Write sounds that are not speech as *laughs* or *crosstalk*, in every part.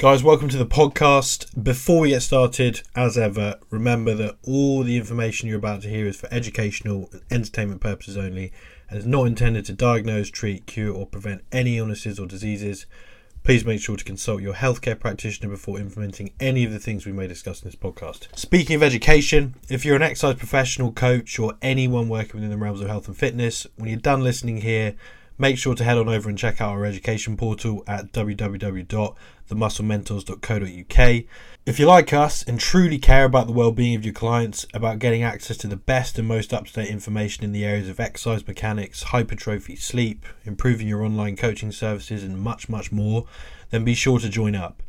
Guys, welcome to the podcast. Before we get started, as ever, remember that all the information you're about to hear is for educational and entertainment purposes only and is not intended to diagnose, treat, cure, or prevent any illnesses or diseases. Please make sure to consult your healthcare practitioner before implementing any of the things we may discuss in this podcast. Speaking of education, if you're an exercise professional, coach, or anyone working within the realms of health and fitness, when you're done listening here, make sure to head on over and check out our education portal at www.themusclementors.co.uk. If you like us and truly care about the well-being of your clients, about getting access to the best and most up-to-date information in the areas of exercise mechanics, hypertrophy, sleep, improving your online coaching services and much much more, then be sure to join up.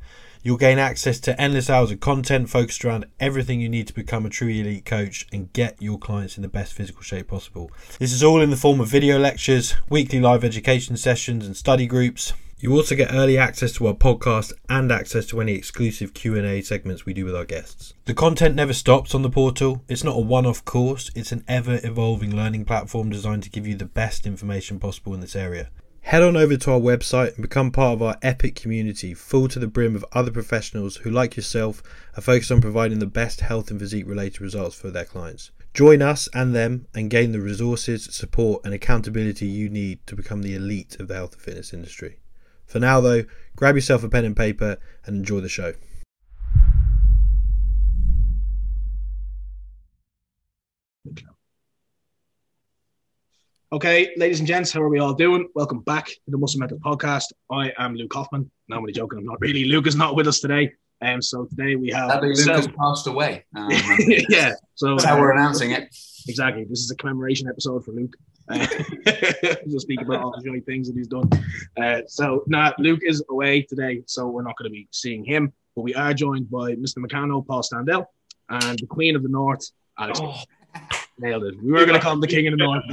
You'll gain access to endless hours of content focused around everything you need to become a true elite coach and get your clients in the best physical shape possible. This is all in the form of video lectures, weekly live education sessions and study groups. You also get early access to our podcast and access to any exclusive Q&A segments we do with our guests. The content never stops on the portal. It's not a one-off course, it's an ever-evolving learning platform designed to give you the best information possible in this area. Head on over to our website and become part of our epic community, full to the brim of other professionals who, like yourself, are focused on providing the best health and physique related results for their clients. Join us and them and gain the resources, support, and accountability you need to become the elite of the health and fitness industry. For now, though, grab yourself a pen and paper and enjoy the show. Okay, ladies and gents, how are we all doing? Welcome back to the Muscle Mentors Podcast. I am Luke Hoffman. No, I'm only joking. I'm not really. Luke is not with us today. And um, so today we have. Sadly, Luke has passed away. *laughs* Um, yeah, so that's how we're announcing it. Exactly. This is a commemoration episode for Luke. Uh, *laughs* to speak about all the joy things that he's done. Uh, so, nah, Luke is away today, so we're not going to be seeing him. But we are joined by Mr. Meccano, Paul Standell, and the Queen of the North, Alex. Oh. Nailed it. We were going to call him the King of the North.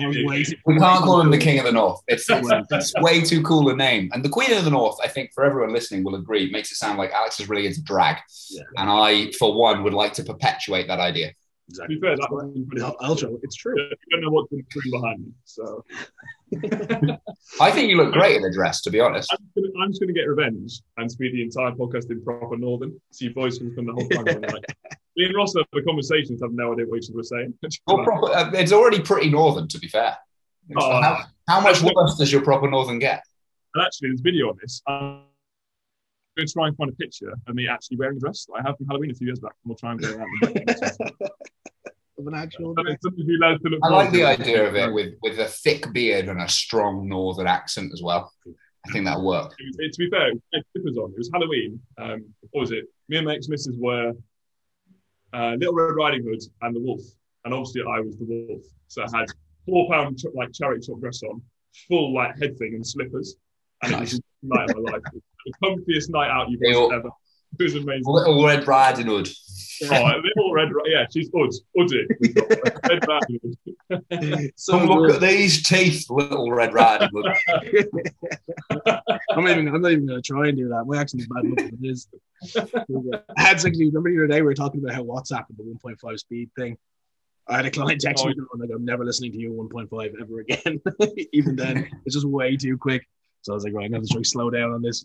we can't call him the King of the North. It's, *laughs* it's way too cool a name. And the Queen of the North, I think, for everyone listening, will agree, makes it sound like Alex is really into drag. Yeah. And I, for one, would like to perpetuate that idea. Exactly. To be fair, that ultra. It's true. You don't know what's been behind me, so. *laughs* I think you look great in the dress, to be honest. I'm just going to get revenge and speak the entire podcast in proper Northern. So your voice can spend the whole time like, *laughs* me and Ross have the conversations have no idea what each other was saying. *laughs* well, proper, uh, it's already pretty Northern, to be fair. Oh, how, how, much worse does your proper Northern get? And actually, there's video on this. I'm going to try and find a picture of me actually wearing a dress that I have from Halloween a few years back. And we'll try and go around. *laughs* of an actual. I like the idea of it with with a thick beard and a strong northern accent as well. I think that'll work. It, it, to be fair, it was on. It was Halloween. Um, what was it? Me and my ex-missus were uh, Little Red Riding Hood and the Wolf, and obviously I was the Wolf. So I had four pound like chariot top dress on, full like head thing and slippers, and nice. it was the night of my life. *laughs* The comfiest night out you've ever. It was amazing. Little Red Riding Hood. Oh, little red, yeah, she's Hood. Hoodie. *laughs* Red Riding so Come look at these teeth, little Red Riding Hood. *laughs* I'm, even, I'm not even going to try and do that. My accent's bad enough it is. I had something, remember the other day we were talking about how WhatsApp and the 1.5 speed thing. I had a client text oh, me and like, I'm never listening to you 1.5 ever again. *laughs* even then, it's just way too quick. So I was like, right, I'm going to try to slow down on this.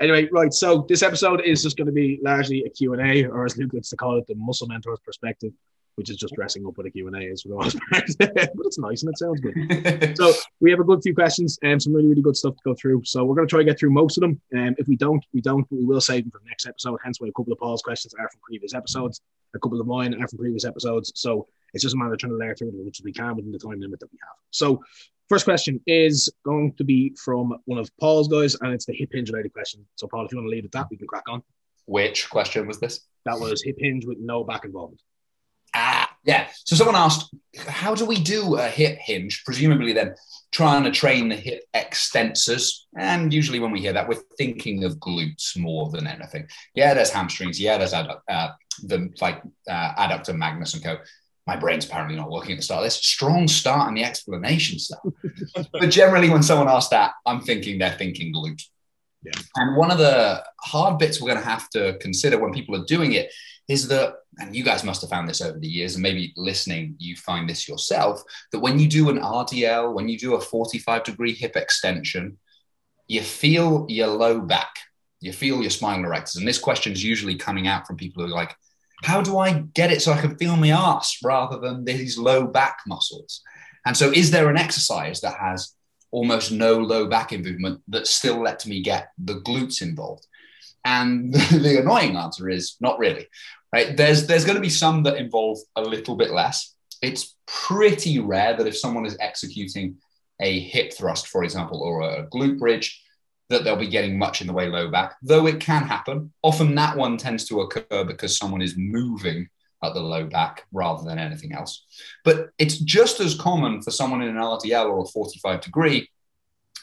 Anyway, right. So this episode is just going to be largely a Q&A, or as Luke likes to call it, the Muscle Mentors perspective, which is just dressing up with a Q&A is for the most part. but it's nice and it sounds good. *laughs* so we have a good few questions and some really, really good stuff to go through. So we're going to try to get through most of them. And um, if we don't, we don't, we will save them for the next episode. Hence why a couple of Paul's questions are from previous episodes. A couple of mine are from previous episodes. So it's just a matter of trying to layer through it as we can within the time limit that we have. So First question is going to be from one of Paul's guys, and it's the hip hinge related question. So, Paul, if you want to lead at that, we can crack on. Which question was this? That was hip hinge with no back involvement. Ah, yeah. So someone asked, how do we do a hip hinge? Presumably, then trying to train the hip extensors. And usually, when we hear that, we're thinking of glutes more than anything. Yeah, there's hamstrings. Yeah, there's adduct, uh, the like uh, adductor magnus and co my brain's apparently not working at the start of this. Strong start and the explanation stuff. but generally, when someone asks that, I'm thinking they're thinking glute. Yeah. And one of the hard bits we're going to have to consider when people are doing it is that, and you guys must have found this over the years, and maybe listening, you find this yourself, that when you do an RDL, when you do a 45 degree hip extension, you feel your low back You feel your spinal erectors. And this question is usually coming out from people who are like, how do I get it so I can feel my ass rather than these low back muscles? And so, is there an exercise that has almost no low back movement that still lets me get the glutes involved? And *laughs* the annoying answer is not really. Right? There's there's going to be some that involve a little bit less. It's pretty rare that if someone is executing a hip thrust, for example, or a glute bridge, that they'll be getting much in the way low back, though it can happen. Often that one tends to occur because someone is moving at the low back rather than anything else. But it's just as common for someone in an RDL or a 45 degree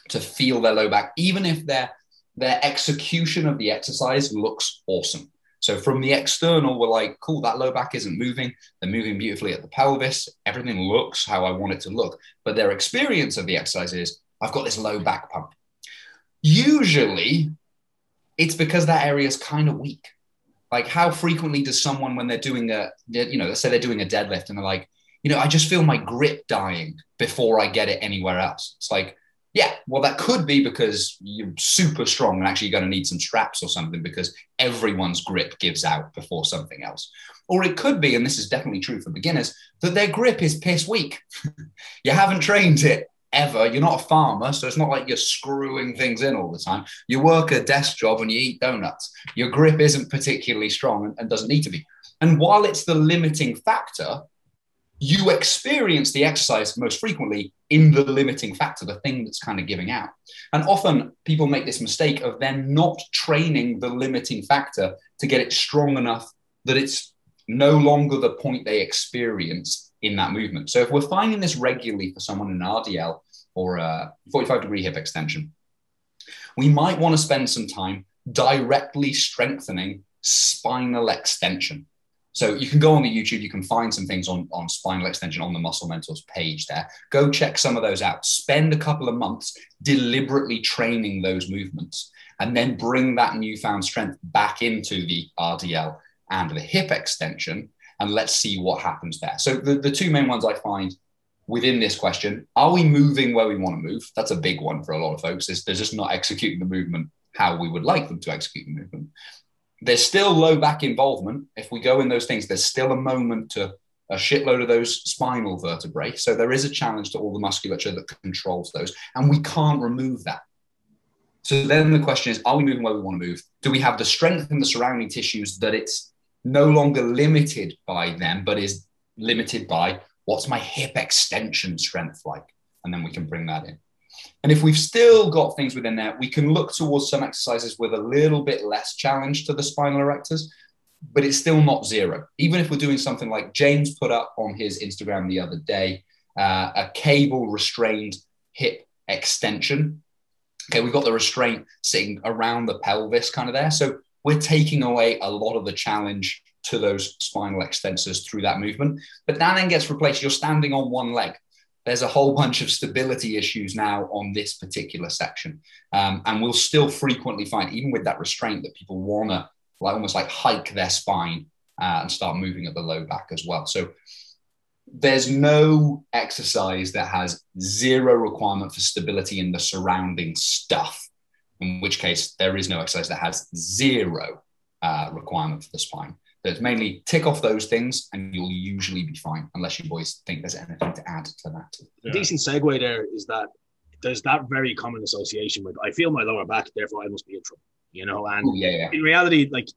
to feel their low back, even if their, their execution of the exercise looks awesome. So from the external, we're like, cool, that low back isn't moving. They're moving beautifully at the pelvis. Everything looks how I want it to look. But their experience of the exercise is, I've got this low back pump. Usually, it's because that area is kind of weak. Like, how frequently does someone, when they're doing a, you know, let's say they're doing a deadlift and they're like, you know, I just feel my grip dying before I get it anywhere else. It's like, yeah, well, that could be because you're super strong and actually you're going to need some straps or something because everyone's grip gives out before something else. Or it could be, and this is definitely true for beginners, that their grip is piss weak. *laughs* you haven't trained it ever. You're not a farmer, so it's not like you're screwing things in all the time. You work a desk job and you eat donuts. Your grip isn't particularly strong and, doesn't need to be. And while it's the limiting factor, you experience the exercise most frequently in the limiting factor, the thing that's kind of giving out. And often people make this mistake of then not training the limiting factor to get it strong enough that it's no longer the point they experience in that movement. So if we're finding this regularly for someone in RDL or a 45 degree hip extension, we might want to spend some time directly strengthening spinal extension. So you can go on the YouTube, you can find some things on, on spinal extension on the Muscle Mentors page there. Go check some of those out. Spend a couple of months deliberately training those movements and then bring that newfound strength back into the RDL and the hip extension and let's see what happens there. So the, the two main ones I find within this question are we moving where we want to move? That's a big one for a lot of folks. Is they're just not executing the movement how we would like them to execute the movement. There's still low back involvement. If we go in those things, there's still a moment to a shitload of those spinal vertebrae. So there is a challenge to all the musculature that controls those, and we can't remove that. So then the question is, are we moving where we want to move? Do we have the strength in the surrounding tissues that it's no longer limited by them, but is limited by what's my hip extension strength like? And then we can bring that in. And if we've still got things within there, we can look towards some exercises with a little bit less challenge to the spinal erectors, but it's still not zero. Even if we're doing something like James put up on his Instagram the other day, uh, a cable restrained hip extension. Okay, we've got the restraint sitting around the pelvis kind of there. So we're taking away a lot of the challenge to those spinal extensors through that movement. But that then gets replaced. You're standing on one leg. There's a whole bunch of stability issues now on this particular section. Um, and we'll still frequently find, even with that restraint, that people want to like almost like hike their spine uh, and start moving at the low back as well. So there's no exercise that has zero requirement for stability in the surrounding stuff in which case there is no exercise that has zero uh, requirement for the spine. There's mainly tick off those things and you'll usually be fine, unless you boys think there's anything to add to that. Yeah. A decent segue there is that there's that very common association with I feel my lower back, therefore I must be in trouble. You know, and Ooh, yeah, yeah. in reality, like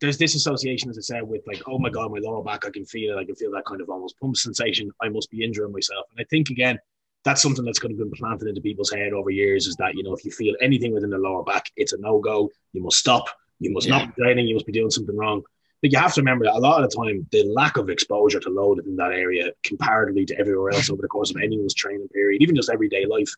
there's this association, as I said, with like, oh my god, my lower back, I can feel it, I can feel that kind of almost pump sensation. I must be injuring myself. And I think again, that's something that's going to be planted into people's head over years is that, you know, if you feel anything within the lower back, it's a no go. You must stop. You must yeah. not be training. You must be doing something wrong. But you have to remember that a lot of the time, the lack of exposure to load in that area, comparatively to everywhere else over the course of anyone's training period, even just everyday life,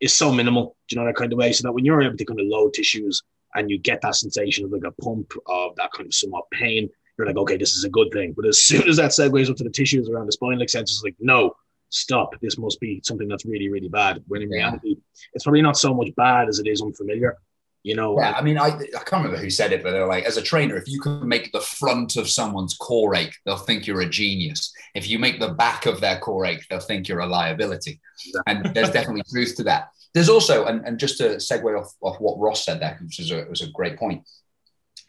is so minimal. Do you know that kind of way? So that when you're able to kind of load tissues and you get that sensation of like a pump of that kind of somewhat pain, you're like, okay, this is a good thing. But as *laughs* soon as that segues up to the tissues around the spinal extensors, it's like, no, stop, this must be something that's really, really bad. When in yeah. reality, it's probably not so much bad as it is unfamiliar. You know, yeah, I mean, I, I can't remember who said it, but they're like, as a trainer, if you can make the front of someone's core ache, they'll think you're a genius. If you make the back of their core ache, they'll think you're a liability. And there's definitely *laughs* truth to that. There's also, and, and just to segue off, off what Ross said there, which was a, was a great point,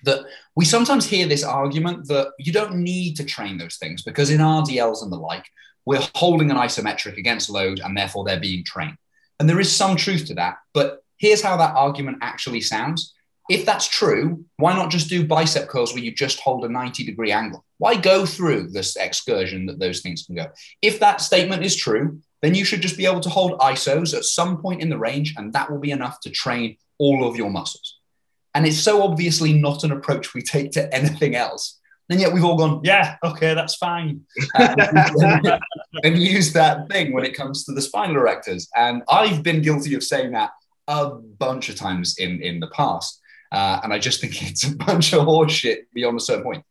that we sometimes hear this argument that you don't need to train those things because in RDLs and the like, we're holding an isometric against load and therefore they're being trained. And there is some truth to that. But here's how that argument actually sounds. If that's true, why not just do bicep curls where you just hold a 90 degree angle? Why go through this excursion that those things can go? If that statement is true, then you should just be able to hold isos at some point in the range, and that will be enough to train all of your muscles. And it's so obviously not an approach we take to anything else. And yet we've all gone, yeah, okay, that's fine. *laughs* and, *laughs* and use that thing when it comes to the spinal erectors. And I've been guilty of saying that a bunch of times in, in the past. Uh, and I just think *laughs* it's a bunch of horseshit beyond a certain point.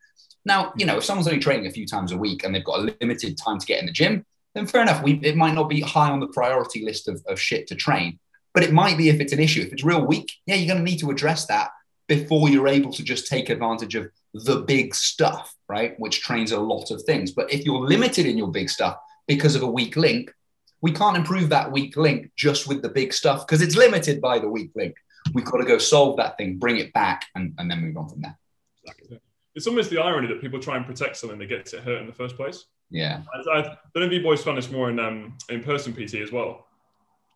Now, you know, if someone's only training a few times a week and they've got a limited time to get in the gym, then fair enough. We, it might not be high on the priority list of, of shit to train, but it might be if it's an issue. If it's real weak, yeah, you're going to need to address that before you're able to just take advantage of the big stuff, right? Which trains a lot of things. But if you're limited in your big stuff because of a weak link, we can't improve that weak link just with the big stuff because it's limited by the weak link. We've got to go solve that thing, bring it back, and, and then move on from there. Exactly. It's almost the irony that people try and protect something that gets it hurt in the first place. Yeah. I, I don't know if you boys found this more in um, in person PT as well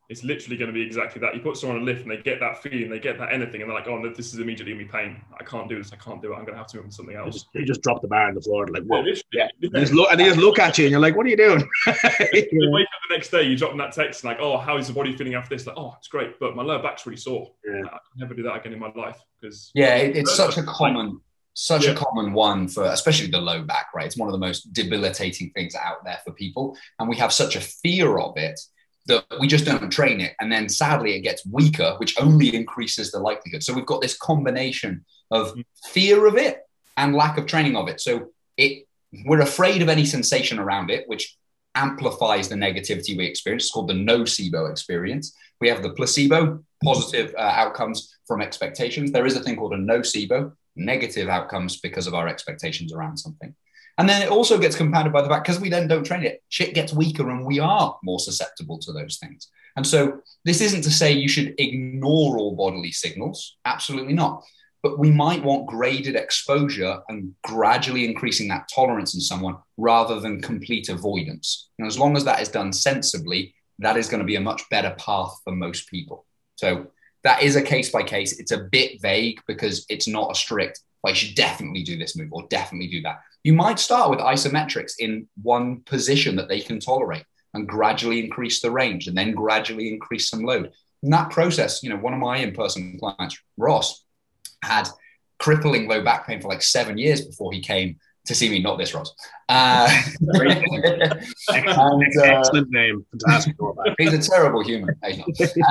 it's literally going to be exactly that. You put someone on a lift and they get that feeling, they get that anything, and they're like, "Oh, this is immediately in me pain. I can't do this. I can't do it. I'm going to have to move on to something else." You just, just, drop the bar on the floor, like, "Whoa!" Yeah, yeah. They just look, and they just look at you, and you're like, "What are you doing?" *laughs* you wake up the next day, you drop them that text, like, "Oh, how is the body feeling after this?" Like, "Oh, it's great, but my lower back's really sore. Yeah. I can never do that again in my life." Because yeah, it, it's such a common. Such yeah. a common one for especially the low back, right? It's one of the most debilitating things out there for people. And we have such a fear of it that we just don't train it. And then sadly, it gets weaker, which only increases the likelihood. So we've got this combination of fear of it and lack of training of it. So it we're afraid of any sensation around it, which amplifies the negativity we experience. It's called the nocebo experience. We have the placebo, positive uh, outcomes from expectations. There is a thing called a nocebo, negative outcomes because of our expectations around something. And then it also gets compounded by the fact because we then don't train it, shit gets weaker and we are more susceptible to those things. And so this isn't to say you should ignore all bodily signals. Absolutely not. But we might want graded exposure and gradually increasing that tolerance in someone rather than complete avoidance. And as long as that is done sensibly, that is going to be a much better path for most people. So that is a case by case. It's a bit vague because it's not a strict, you should definitely do this move or definitely do that. You might start with isometrics in one position that they can tolerate and gradually increase the range and then gradually increase some load. In that process, you know, one of my in-person clients, Ross, had crippling low back pain for like seven years before he came to see me, not this Ross. Uh, *laughs* and, uh, Excellent name. Fantastic. he's a terrible human.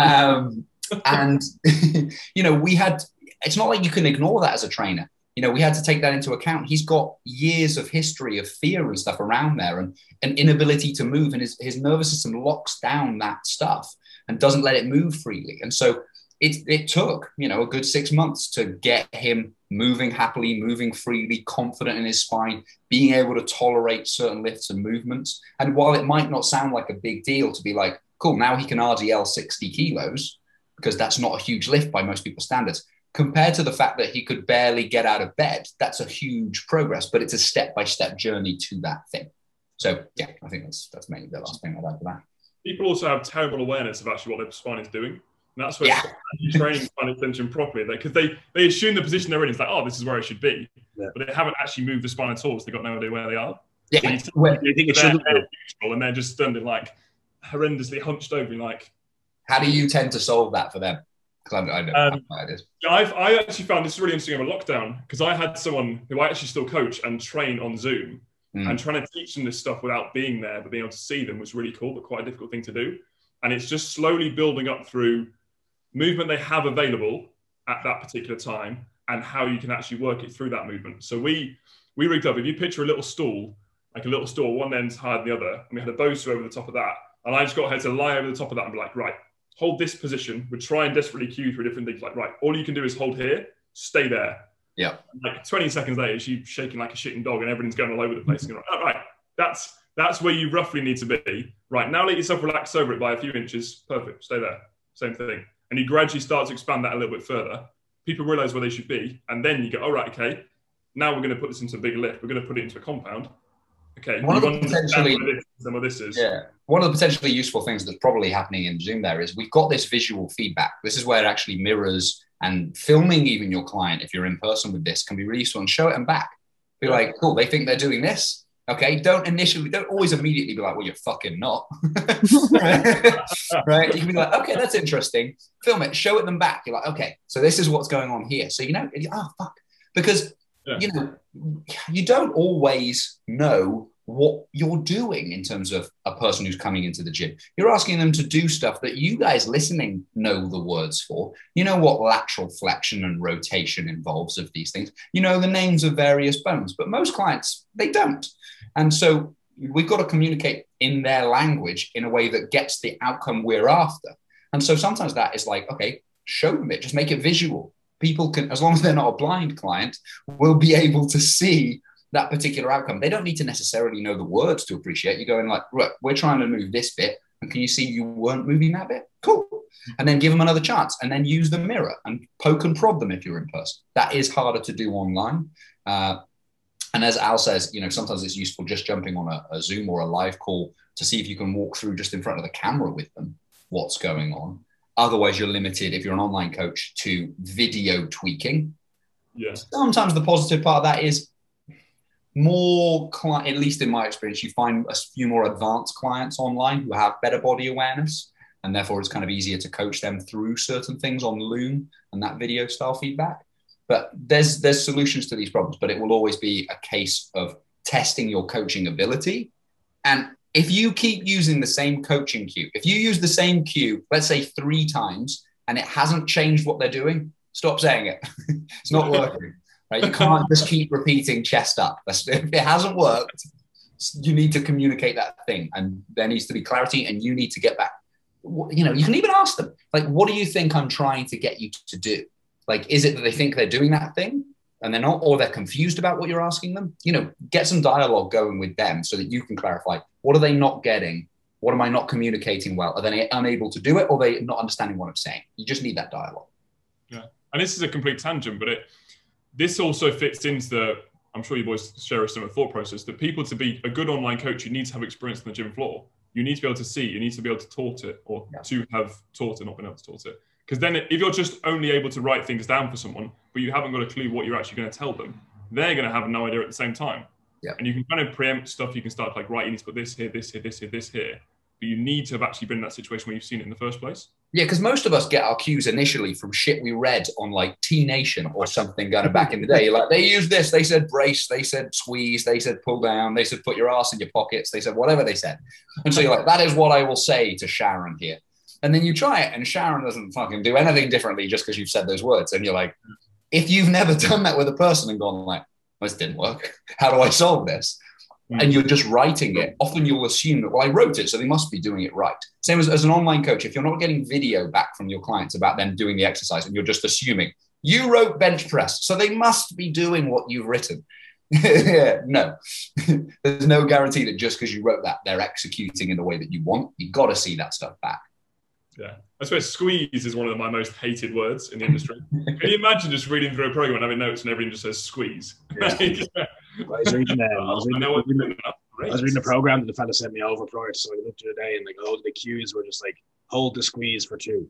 Um, and, *laughs* you know, we had, it's not like you can ignore that as a trainer you know, we had to take that into account. He's got years of history of fear and stuff around there and an inability to move. And his, his nervous system locks down that stuff and doesn't let it move freely. And so it, it took, you know, a good six months to get him moving happily, moving freely, confident in his spine, being able to tolerate certain lifts and movements. And while it might not sound like a big deal to be like, cool, now he can RDL 60 kilos, because that's not a huge lift by most people's standards compared to the fact that he could barely get out of bed, that's a huge progress, but it's a step by step journey to that thing. So, yeah, I think that's that's mainly the last thing I'd add to that. People also have terrible awareness of actually what their spine is doing. And that's where yeah. training *laughs* spine extension properly, because they, they assume the position they're in is like, oh, this is where it should be. Yeah. But they haven't actually moved the spine at all, so they've got no idea where they are. Yeah. So you, where do you think it should be? And they're just standing like horrendously hunched over, like. How do you tend to solve that for them? Because I, I know um, how it is. I've, I actually found this really interesting over lockdown because I had someone who I actually still coach and train on Zoom. Mm. And trying to teach them this stuff without being there, but being able to see them was really cool, but quite a difficult thing to do. And it's just slowly building up through movement they have available at that particular time and how you can actually work it through that movement. So we we rigged up. If you picture a little stool, like a little stool, one end's higher than the other, and we had a Bosu over the top of that, and I just got her to lie over the top of that and be like, right, hold this position. We're trying desperately cue through different things. Like, right, all you can do is hold here, stay there. Yeah. Like 20 seconds later, she's shaking like a shitting dog and everything's going all over the place. and you're like, all right, that's that's where you roughly need to be. Right, now let yourself relax over it by a few inches. Perfect. Stay there. same thing. And you gradually start to expand that a little bit further. People realize where they should be, and then you go, all right, okay, now we're going to put this into a bigger lift. We're going to put it into a compound. Okay, One of the potentially- some of this is. Yeah. One of the potentially useful things that's probably happening in Zoom there is we've got this visual feedback. This is where it actually mirrors and filming even your client, if you're in person with this, can be really useful and show it and back. Be like, cool, they think they're doing this. Okay. Don't initially, don't always immediately be like, well, you're fucking not. *laughs* right. You can be like, okay, that's interesting. Film it, show it them back. You're like, okay, so this is what's going on here. So, you know, oh, fuck. Because, Yeah. you know, you don't always know what you're doing in terms of a person who's coming into the gym. You're asking them to do stuff that you guys listening know the words for. You know what lateral flexion and rotation involves of these things. You know the names of various bones, but most clients, they don't. And so we've got to communicate in their language in a way that gets the outcome we're after. And so sometimes that is like, okay, show them it, just make it visual. People can, as long as they're not a blind client, will be able to see that particular outcome. They don't need to necessarily know the words to appreciate. You're going like, right, we're trying to move this bit, and can you see you weren't moving that bit? Cool. And then give them another chance, and then use the mirror and poke and prod them if you're in person. That is harder to do online. Uh, and as Al says, you know, sometimes it's useful just jumping on a, a Zoom or a live call to see if you can walk through just in front of the camera with them what's going on. Otherwise, you're limited if you're an online coach to video tweaking Yeah. sometimes the positive part of that is more client, at least in my experience you find a few more advanced clients online who have better body awareness and therefore it's kind of easier to coach them through certain things on Loom and that video style feedback. But there's there's solutions to these problems but it will always be a case of testing your coaching ability. And if you keep using the same coaching cue if you use the same cue let's say three times and it hasn't changed what they're doing stop saying it. *laughs* It's not working Right? You can't just keep repeating chest up. *laughs* If it hasn't worked, you need to communicate that thing, and there needs to be clarity, and you need to get back. You know, you can even ask them, like, "What do you think I'm trying to get you to do? Like, is it that they think they're doing that thing, and they're not, or they're confused about what you're asking them? You know, get some dialogue going with them so that you can clarify what are they not getting, what am I not communicating well? Are they unable to do it, or are they not understanding what I'm saying? You just need that dialogue. Yeah. And this is a complete tangent, but it this also fits into the. I'm sure you boys share a similar thought process that people to be a good online coach, you need to have experience on the gym floor. You need to be able to see. You need to be able to taught it, or Yeah. to have taught it, not been able to taught it. Because then, if you're just only able to write things down for someone, but you haven't got a clue what you're actually going to tell them, they're going to have no idea at the same time. Yeah. And you can kind of preempt stuff. You can start like, right, you need to put this here, this here, this here, this here. But you need to have actually been in that situation where you've seen it in the first place. Yeah, because most of us get our cues initially from shit we read on like T Nation or something going back in the day. Like they used this, they said brace, they said squeeze, they said pull down, they said put your ass in your pockets, they said whatever they said. And so you're like, that is what I will say to Sharon here. And then you try it, and Sharon doesn't fucking do anything differently just because you've said those words. And you're like, if you've never done that with a person and gone like, this didn't work, how do I solve this? Hmm. and you're just writing it, often you'll assume that, well, I wrote it, so they must be doing it right. Same as, as an online coach, if you're not getting video back from your clients about them doing the exercise and you're just assuming you wrote bench press, so they must be doing what you've written. *laughs* yeah, no, *laughs* there's no guarantee that just because you wrote that, they're executing in the way that you want. You've got to see that stuff back. Yeah. I suppose squeeze is one of my most hated words in the industry. Can you imagine just reading through a program and having notes and everything just says squeeze? *laughs* I was reading, um, I was reading, I what was reading. I was reading a program that the fella sent me over prior to so I looked at it today and like all the cues were just like hold the squeeze for two.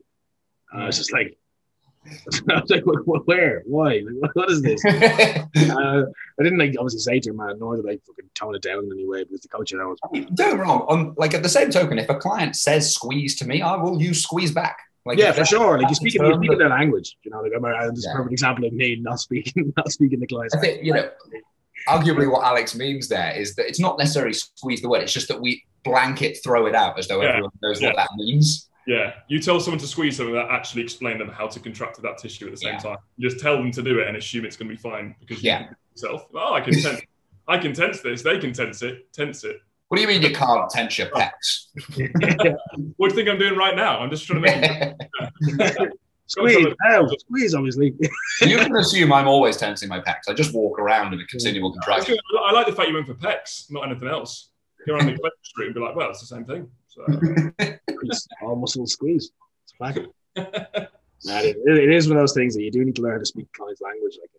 And I was just like, *laughs* I was like, "Wh- where, why, like, what- what is this? *laughs* Uh, I didn't like obviously say to him, man, nor did I fucking tone it down in any way because the coach you know was Don't get me wrong. On like at the same token, if a client says squeeze to me, I will use squeeze back. Like yeah, for that- sure. Like you that's speak, you speak their language. You know, like I'm a, this is Yeah. a perfect example of me not speaking, *laughs* not speaking the client's I think you know, arguably what Alex means there is that it's not necessarily squeeze the word. It's just that we blanket throw it out as though Yeah. everyone knows Yeah. what that means. Yeah, you tell someone to squeeze something that actually explain them how to contract that tissue at the same Yeah. time. You just tell them to do it and assume it's going to be fine because you Yeah. can do it yourself. Oh, I can tense, I can tense this. They can tense it. Tense it. What do you mean you can't tense your pecs? *laughs* What do you think I'm doing right now? I'm just trying to make. *laughs* squeeze. Ow, squeeze, obviously. you can assume I'm always tensing my pecs. I just walk around in a continual contraction. I like the fact you went for pecs, not anything else. Go on the clever street and be like, well, it's the same thing. So, It's all muscle squeeze. It's fact. *laughs* it, it is one of those things that you do need to learn how to speak client's language. Like,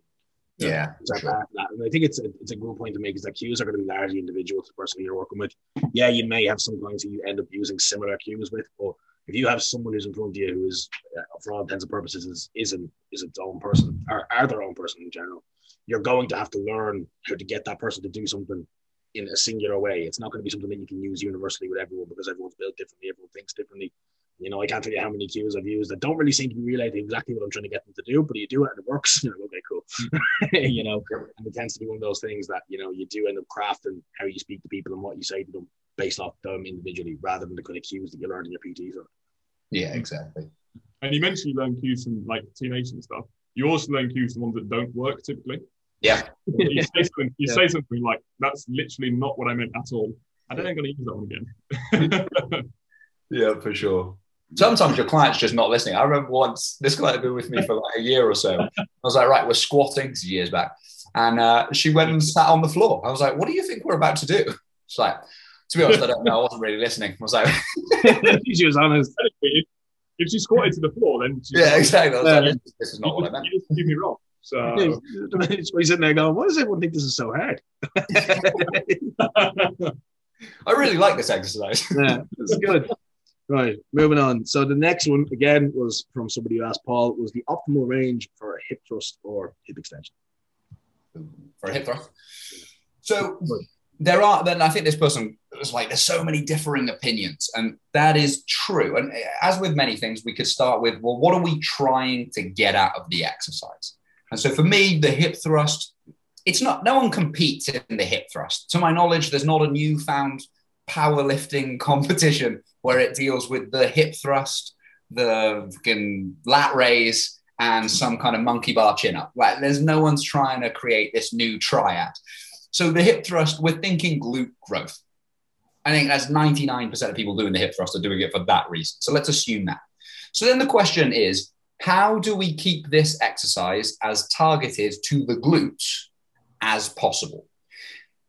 yeah, sure. and I think it's a, it's a good point to make is that cues are going to be largely individual to the person you're working with. Yeah, you may have some clients who you end up using similar cues with, but if you have someone who's in front of you who is, uh, for all intents and purposes, is isn't is its own person or are their own person in general, you're going to have to learn how to get that person to do something in a singular way. It's not going to be something that you can use universally with everyone because everyone's built differently, everyone thinks differently. You know, I can't tell you how many cues I've used that don't really seem to be related exactly what I'm trying to get them to do, but you do it and it works. *laughs* You're okay, cool. *laughs* you know, and it tends to be one of those things that, you know, you do end up crafting how you speak to people and what you say to them based off them individually rather than the kind of cues that you learned in your PTs. Yeah, exactly. And you mentioned you learn cues from like T Nation and stuff. You also learn cues from ones that don't work typically. Yeah. You say something, you *laughs* yeah. say something like, that's literally not what I meant at all. I don't think I'm going to use that one again. *laughs* yeah, for sure sometimes your client's just not listening. I remember once this client had been with me for like a year or so. I was like, right, we're squatting years back. And uh, she went and sat on the floor. I was like, what do you think we're about to do? She's like, to be honest, I don't know. I wasn't really listening. I was like, *laughs* she was honest. If she squatted to the floor, then yeah, exactly. Like, this is not what I meant. You just me wrong. So *laughs* he's sitting there going, "Why does everyone think this is so hard?" *laughs* I really like this exercise. yeah, it's good. Right, moving on. So the next one again was from somebody who asked Paul was the optimal range for a hip thrust or hip extension. For a hip thrust. So there are then I think this person was like there's so many differing opinions and that is true. And as with many things, we could start with well, what are we trying to get out of the exercise? And so for me, the hip thrust, it's not no one competes in the hip thrust. To my knowledge, there's not a newfound powerlifting *laughs* competition where it deals with the hip thrust, the lat raise, and some kind of monkey bar chin up. Like there's no one's trying to create this new triad. So the hip thrust, we're thinking glute growth. I think that's 99% of people doing the hip thrust are doing it for that reason. So let's assume that. So then the question is, how do we keep this exercise as targeted to the glutes as possible?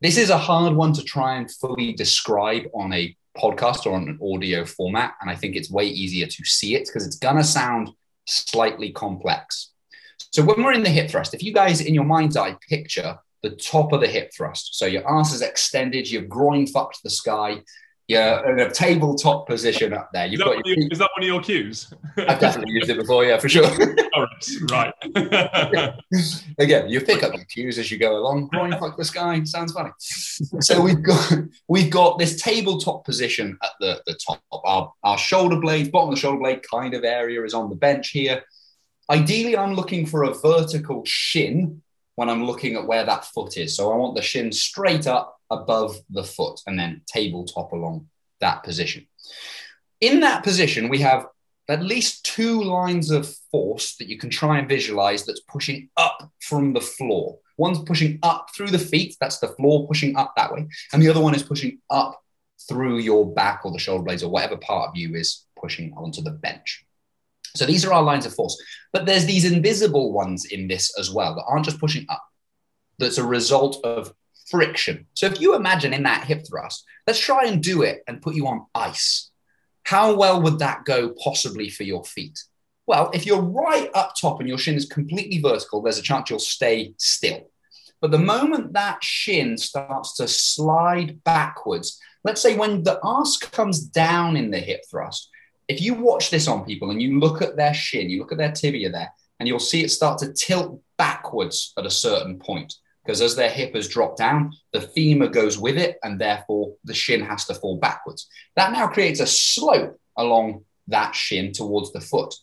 This is a hard one to try and fully describe on a podcast or on an audio format. And I think it's way easier to see it because it's going to sound slightly complex. So when we're in the hip thrust, if you guys in your mind's eye picture the top of the hip thrust, so your arse is extended, your groin fucked the sky, you're in a tabletop position up there. You've is, that your, is that one of your cues? I've definitely used it before, yeah, for sure. *laughs* right. *laughs* Again, you pick up your cues as you go along. Groin fuck the sky sounds funny. So we've got we've got this tabletop position at the, the top. Our, our shoulder blades, bottom of the shoulder blade kind of area is on the bench here. Ideally, I'm looking for a vertical shin when I'm looking at where that foot is. So I want the shin straight up above the foot and then tabletop along that position. In that position, we have at least two lines of force that you can try and visualize that's pushing up from the floor. One's pushing up through the feet, that's the floor pushing up that way. And the other one is pushing up through your back or the shoulder blades or whatever part of you is pushing onto the bench. So these are our lines of force. But there's these invisible ones in this as well that aren't just pushing up, that's a result of friction. So if you imagine in that hip thrust, let's try and do it and put you on ice. How well would that go possibly for your feet? Well, if you're right up top and your shin is completely vertical, there's a chance you'll stay still. But the moment that shin starts to slide backwards, let's say when the arse comes down in the hip thrust, if you watch this on people and you look at their shin, you look at their tibia there, and you'll see it start to tilt backwards at a certain point because as their hip has dropped down, the femur goes with it, and therefore the shin has to fall backwards. That now creates a slope along that shin towards the foot.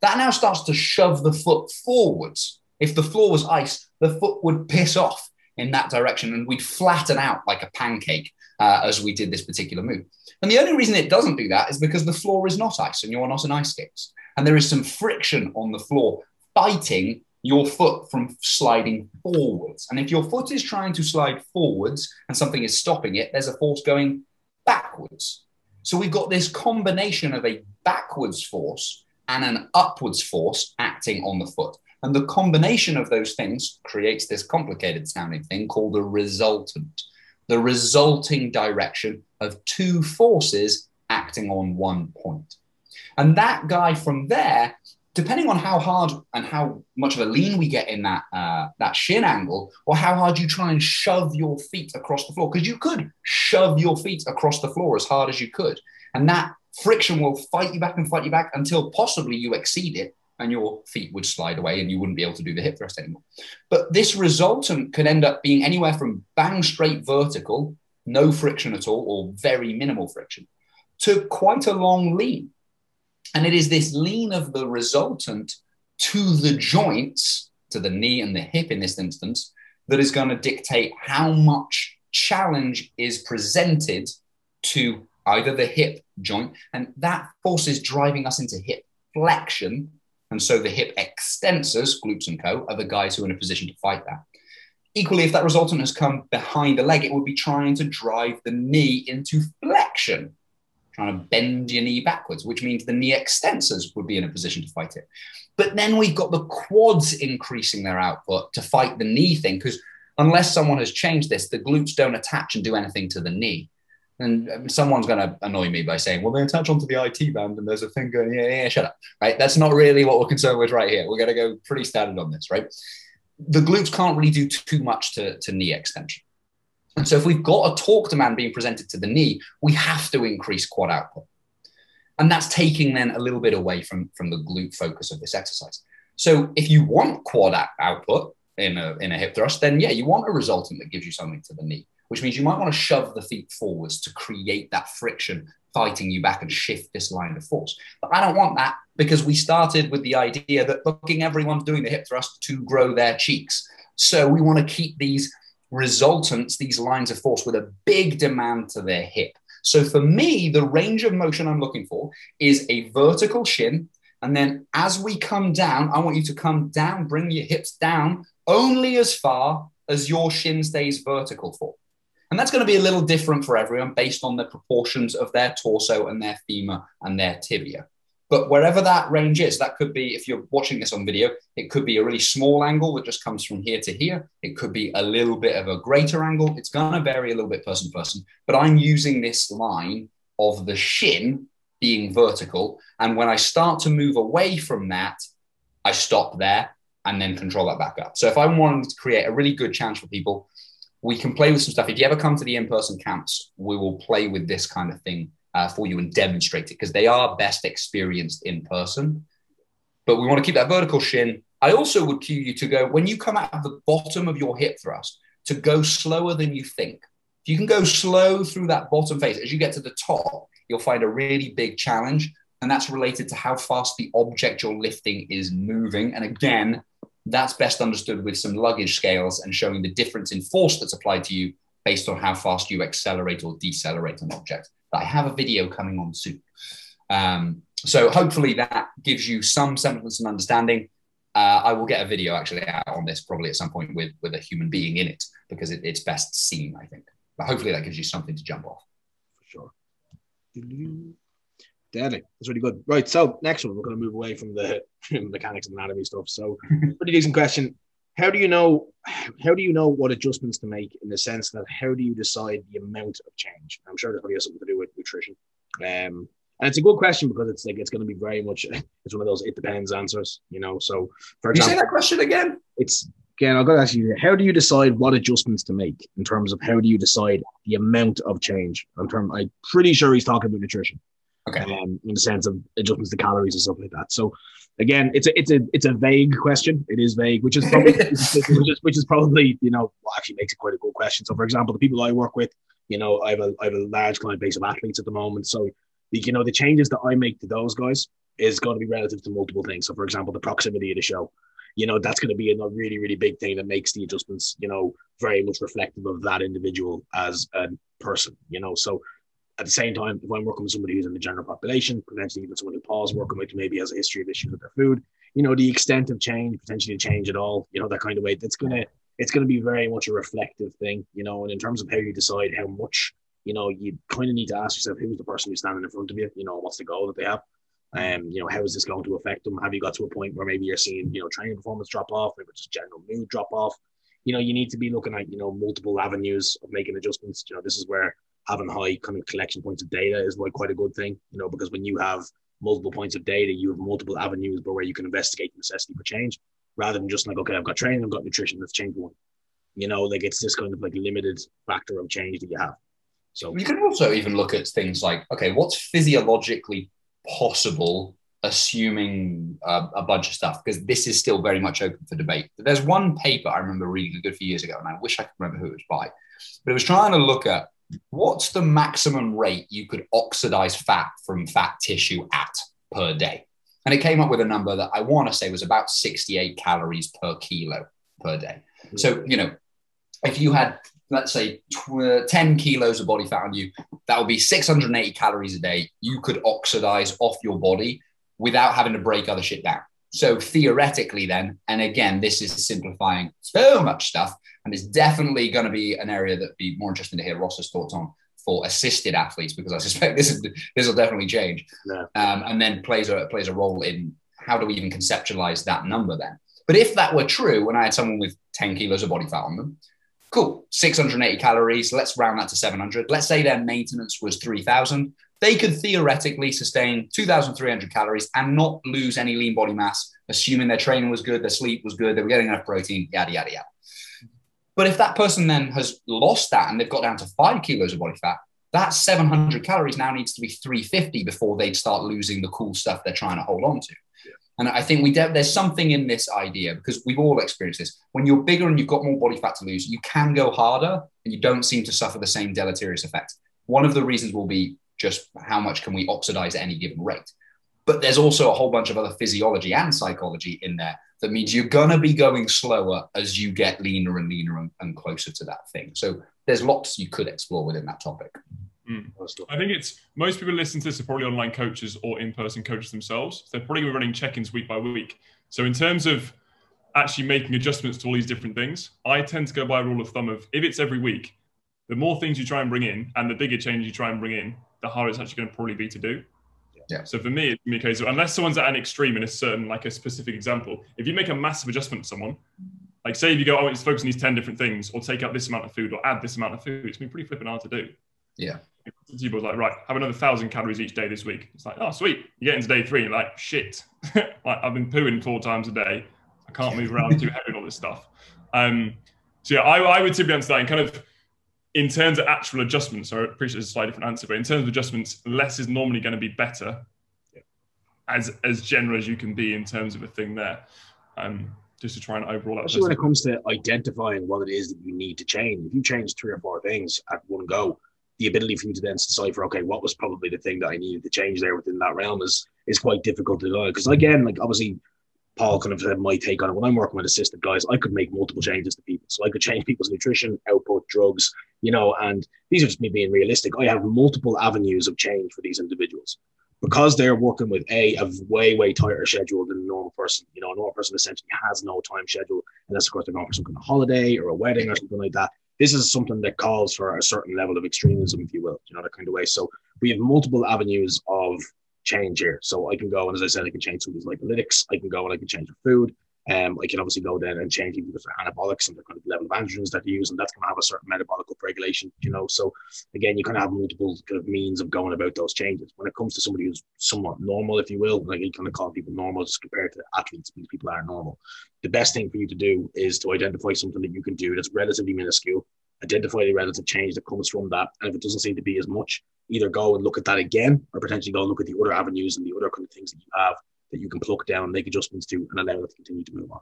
That now starts to shove the foot forwards. If the floor was ice, the foot would piss off in that direction and we'd flatten out like a pancake uh, as we did this particular move. And the only reason it doesn't do that is because the floor is not ice and you're not on ice skates. And there is some friction on the floor fighting your foot from sliding forwards. And if your foot is trying to slide forwards and something is stopping it, there's a force going backwards. So we've got this combination of a backwards force and an upwards force acting on the foot. And the combination of those things creates this complicated sounding thing called a resultant, the resulting direction of two forces acting on one point. And that guy from there, depending on how hard and how much of a lean we get in that uh, that shin angle, or how hard you try and shove your feet across the floor, because you could shove your feet across the floor as hard as you could, and that friction will fight you back and fight you back until possibly you exceed it and your feet would slide away and you wouldn't be able to do the hip thrust anymore. But this resultant can end up being anywhere from bang straight vertical, no friction at all, or very minimal friction, to quite a long lean. And it is this lean of the resultant to the joints, to the knee and the hip in this instance, that is going to dictate how much challenge is presented to either the hip joint. And that force is driving us into hip flexion and so the hip extensors, glutes and co, are the guys who are in a position to fight that. Equally, if that resultant has come behind the leg, it would be trying to drive the knee into flexion, trying to bend your knee backwards, which means the knee extensors would be in a position to fight it. But then we've got the quads increasing their output to fight the knee thing, because unless someone has changed this, the glutes don't attach and do anything to the knee. And someone's going to annoy me by saying, well, they attach onto the IT band and there's a thing going, yeah, yeah, shut up, right? That's not really what we're concerned with right here. We're going to go pretty standard on this, right? The glutes can't really do too much to, to knee extension. And so if we've got a torque demand being presented to the knee, we have to increase quad output. And that's taking then a little bit away from, from the glute focus of this exercise. So if you want quad output in a, in a hip thrust, then yeah, you want a resultant that gives you something to the knee which means you might want to shove the feet forwards to create that friction fighting you back and shift this line of force. But I don't want that because we started with the idea that looking everyone's doing the hip thrust to grow their cheeks. So we want to keep these resultants, these lines of force with a big demand to their hip. So for me, the range of motion I'm looking for is a vertical shin. And then as we come down, I want you to come down, bring your hips down only as far as your shin stays vertical for. And that's going to be a little different for everyone based on the proportions of their torso and their femur and their tibia. But wherever that range is, that could be, if you're watching this on video, it could be a really small angle that just comes from here to here. It could be a little bit of a greater angle. It's going to vary a little bit person to person. But I'm using this line of the shin being vertical. And when I start to move away from that, I stop there and then control that back up. So if I wanted to create a really good chance for people, we can play with some stuff. If you ever come to the in-person camps, we will play with this kind of thing uh, for you and demonstrate it because they are best experienced in person. But we want to keep that vertical shin. I also would cue you to go when you come out of the bottom of your hip thrust to go slower than you think. If you can go slow through that bottom face, as you get to the top, you'll find a really big challenge. And that's related to how fast the object you're lifting is moving. And again, that's best understood with some luggage scales and showing the difference in force that's applied to you based on how fast you accelerate or decelerate an object. But I have a video coming on soon. Um, so hopefully that gives you some semblance and understanding. Uh, I will get a video actually out on this probably at some point with, with a human being in it because it, it's best seen, I think. But hopefully that gives you something to jump off. For sure. Deadly. That's really good. Right. So next one, we're going to move away from the mechanics and anatomy stuff. So *laughs* pretty decent question. How do you know? How do you know what adjustments to make in the sense that how do you decide the amount of change? I'm sure that probably has something to do with nutrition. Um, and it's a good question because it's like it's going to be very much *laughs* it's one of those it depends answers, you know. So for example, you say that question again. It's again, I've got to ask you: How do you decide what adjustments to make in terms of how do you decide the amount of change? In terms, I'm pretty sure he's talking about nutrition. Okay. Um, in the sense of adjustments to calories and stuff like that. So again, it's a it's a it's a vague question. It is vague, which is *laughs* probably which, is, which is probably you know well, actually makes it quite a good question. So for example, the people I work with, you know, I have a I have a large client base of athletes at the moment. So you know the changes that I make to those guys is going to be relative to multiple things. So for example, the proximity of the show. You know, that's going to be a really, really big thing that makes the adjustments, you know, very much reflective of that individual as a person, you know. So at the same time, if I'm working with somebody who's in the general population, potentially even someone who Paul's working with, maybe has a history of issues with their food, you know, the extent of change, potentially change at all, you know, that kind of way, that's gonna it's gonna be very much a reflective thing, you know, and in terms of how you decide how much, you know, you kind of need to ask yourself who's the person who's standing in front of you, you know, what's the goal that they have. Um, you know, how is this going to affect them? Have you got to a point where maybe you're seeing, you know, training performance drop off, maybe just general mood drop off? You know, you need to be looking at, you know, multiple avenues of making adjustments. You know, this is where having high kind of collection points of data is like quite a good thing, you know, because when you have multiple points of data, you have multiple avenues where you can investigate the necessity for change rather than just like, okay, I've got training, I've got nutrition, let's change one. You know, like it's this kind of like limited factor of change that you have. So you can also even look at things like, okay, what's physiologically possible, assuming uh, a bunch of stuff, because this is still very much open for debate. There's one paper I remember reading a good few years ago, and I wish I could remember who it was by, but it was trying to look at what's the maximum rate you could oxidize fat from fat tissue at per day. And it came up with a number that I want to say was about 68 calories per kilo per day. So, mm-hmm. you know, if you had, let's say, tw- 10 kilos of body fat on you, that would be 680 calories a day. You could oxidize off your body without having to break other shit down. So theoretically, then, and again, this is simplifying so much stuff, and it's definitely going to be an area that'd be more interesting to hear Ross's thoughts on for assisted athletes because I suspect *laughs* this is this will definitely change. Yeah. Um, and then plays a plays a role in how do we even conceptualize that number then? But if that were true, when I had someone with 10 kilos of body fat on them, cool, 680 calories, let's round that to 700. Let's say their maintenance was 3000. They could theoretically sustain 2,300 calories and not lose any lean body mass, assuming their training was good, their sleep was good, they were getting enough protein, yada, yada, yada. But if that person then has lost that and they've got down to five kilos of body fat, that 700 calories now needs to be 350 before they'd start losing the cool stuff they're trying to hold on to. And I think we de- there's something in this idea because we've all experienced this. When you're bigger and you've got more body fat to lose, you can go harder and you don't seem to suffer the same deleterious effect. One of the reasons will be just how much can we oxidize at any given rate. But there's also a whole bunch of other physiology and psychology in there that means you're going to be going slower as you get leaner and leaner and, and closer to that thing. So there's lots you could explore within that topic. Mm. I think it's most people listen to this are probably online coaches or in-person coaches themselves. They're probably running check-ins week by week. So in terms of actually making adjustments to all these different things, I tend to go by a rule of thumb of if it's every week, the more things you try and bring in and the bigger change you try and bring in, the harder it's actually going to probably be to do. Yeah. So for me, it's a case of unless someone's at an extreme in a certain, like a specific example, if you make a massive adjustment to someone, like say if you go, oh, it's focusing on these 10 different things, or take out this amount of food, or add this amount of food, it's been pretty flipping hard to do. Yeah. People like, right, have another thousand calories each day this week. It's like, oh, sweet. You get into day three, you're like, shit. *laughs* like I've been pooing four times a day. I can't move around too heavy and all this stuff. Um, so yeah, I, I would typically answer that and kind of in terms of actual adjustments, I appreciate it's a slightly different answer, but in terms of adjustments, less is normally going to be better as as general as you can be in terms of a thing there. Um, just to try and overall Especially when it comes to identifying what it is that you need to change. If you change three or four things at one go, the ability for you to then decipher, okay, what was probably the thing that I needed to change there within that realm is is quite difficult to do. Because again, like obviously Paul kind of said my take on it. When I'm working with assisted guys, I could make multiple changes to people. So I could change people's nutrition, output, drugs, you know, and these are just me being realistic. I have multiple avenues of change for these individuals because they're working with a a way way tighter schedule than a normal person. You know, a normal person essentially has no time schedule unless of course they're going for some kind of holiday or a wedding or something like that. This is something that calls for a certain level of extremism, if you will, you know, that kind of way. So we have multiple avenues of change here. So I can go and as I said, I can change something like analytics. I can go and I can change the food. Um, I can obviously go then and change even the anabolics and the kind of level of androgens that you use, and that's going to have a certain metabolic upregulation, you know. So again, you kind of have multiple kind of means of going about those changes. When it comes to somebody who's somewhat normal, if you will, like you kind of call people normal just compared to athletes, because people are normal. The best thing for you to do is to identify something that you can do that's relatively minuscule, identify the relative change that comes from that, and if it doesn't seem to be as much, either go and look at that again, or potentially go and look at the other avenues and the other kind of things that you have that you can pluck down, make adjustments to, and allow it to continue to move on.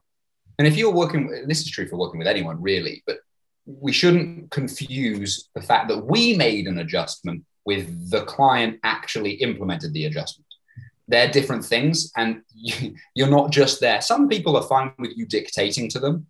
And if you're working, this is true for working with anyone really, but we shouldn't confuse the fact that we made an adjustment with the client actually implemented the adjustment. They're different things, and *laughs* you're not just there. Some people are fine with you dictating to them,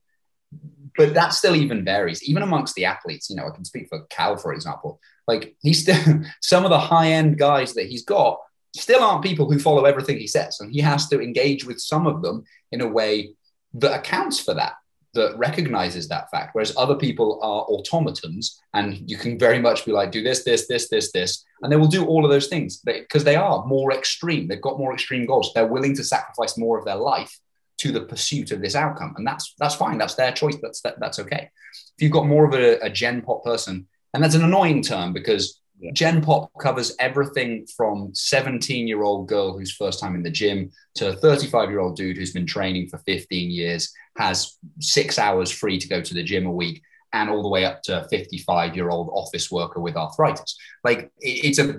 but that still even varies, even amongst the athletes. You know, I can speak for Cal, for example. Like he's still *laughs* some of the high end guys that he's got still aren't people who follow everything he says. And he has to engage with some of them in a way that accounts for that, that recognizes that fact. Whereas other people are automatons and you can very much be like, do this, this, this, this, this. And they will do all of those things because they are more extreme. They've got more extreme goals. They're willing to sacrifice more of their life to the pursuit of this outcome. And that's that's fine. That's their choice. That's that, that's okay. If you've got more of a, a gen pop person, and that's an annoying term because yeah. Gen Pop covers everything from 17 year old girl who's first time in the gym to a 35 year old dude who's been training for 15 years, has six hours free to go to the gym a week, and all the way up to a 55 year old office worker with arthritis. Like it's a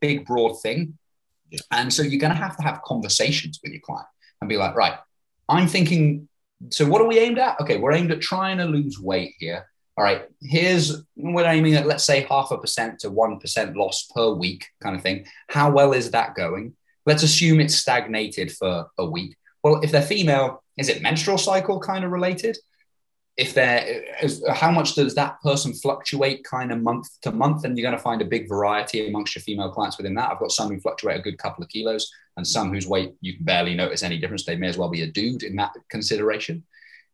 big, broad thing. Yeah. And so you're going to have to have conversations with your client and be like, right, I'm thinking, so what are we aimed at? Okay, we're aimed at trying to lose weight here all right, here's we're aiming at let's say half a percent to one percent loss per week kind of thing. How well is that going? Let's assume it's stagnated for a week. Well, if they're female, is it menstrual cycle kind of related? If they're, how much does that person fluctuate kind of month to month? And you're going to find a big variety amongst your female clients within that. I've got some who fluctuate a good couple of kilos and some whose weight you can barely notice any difference. They may as well be a dude in that consideration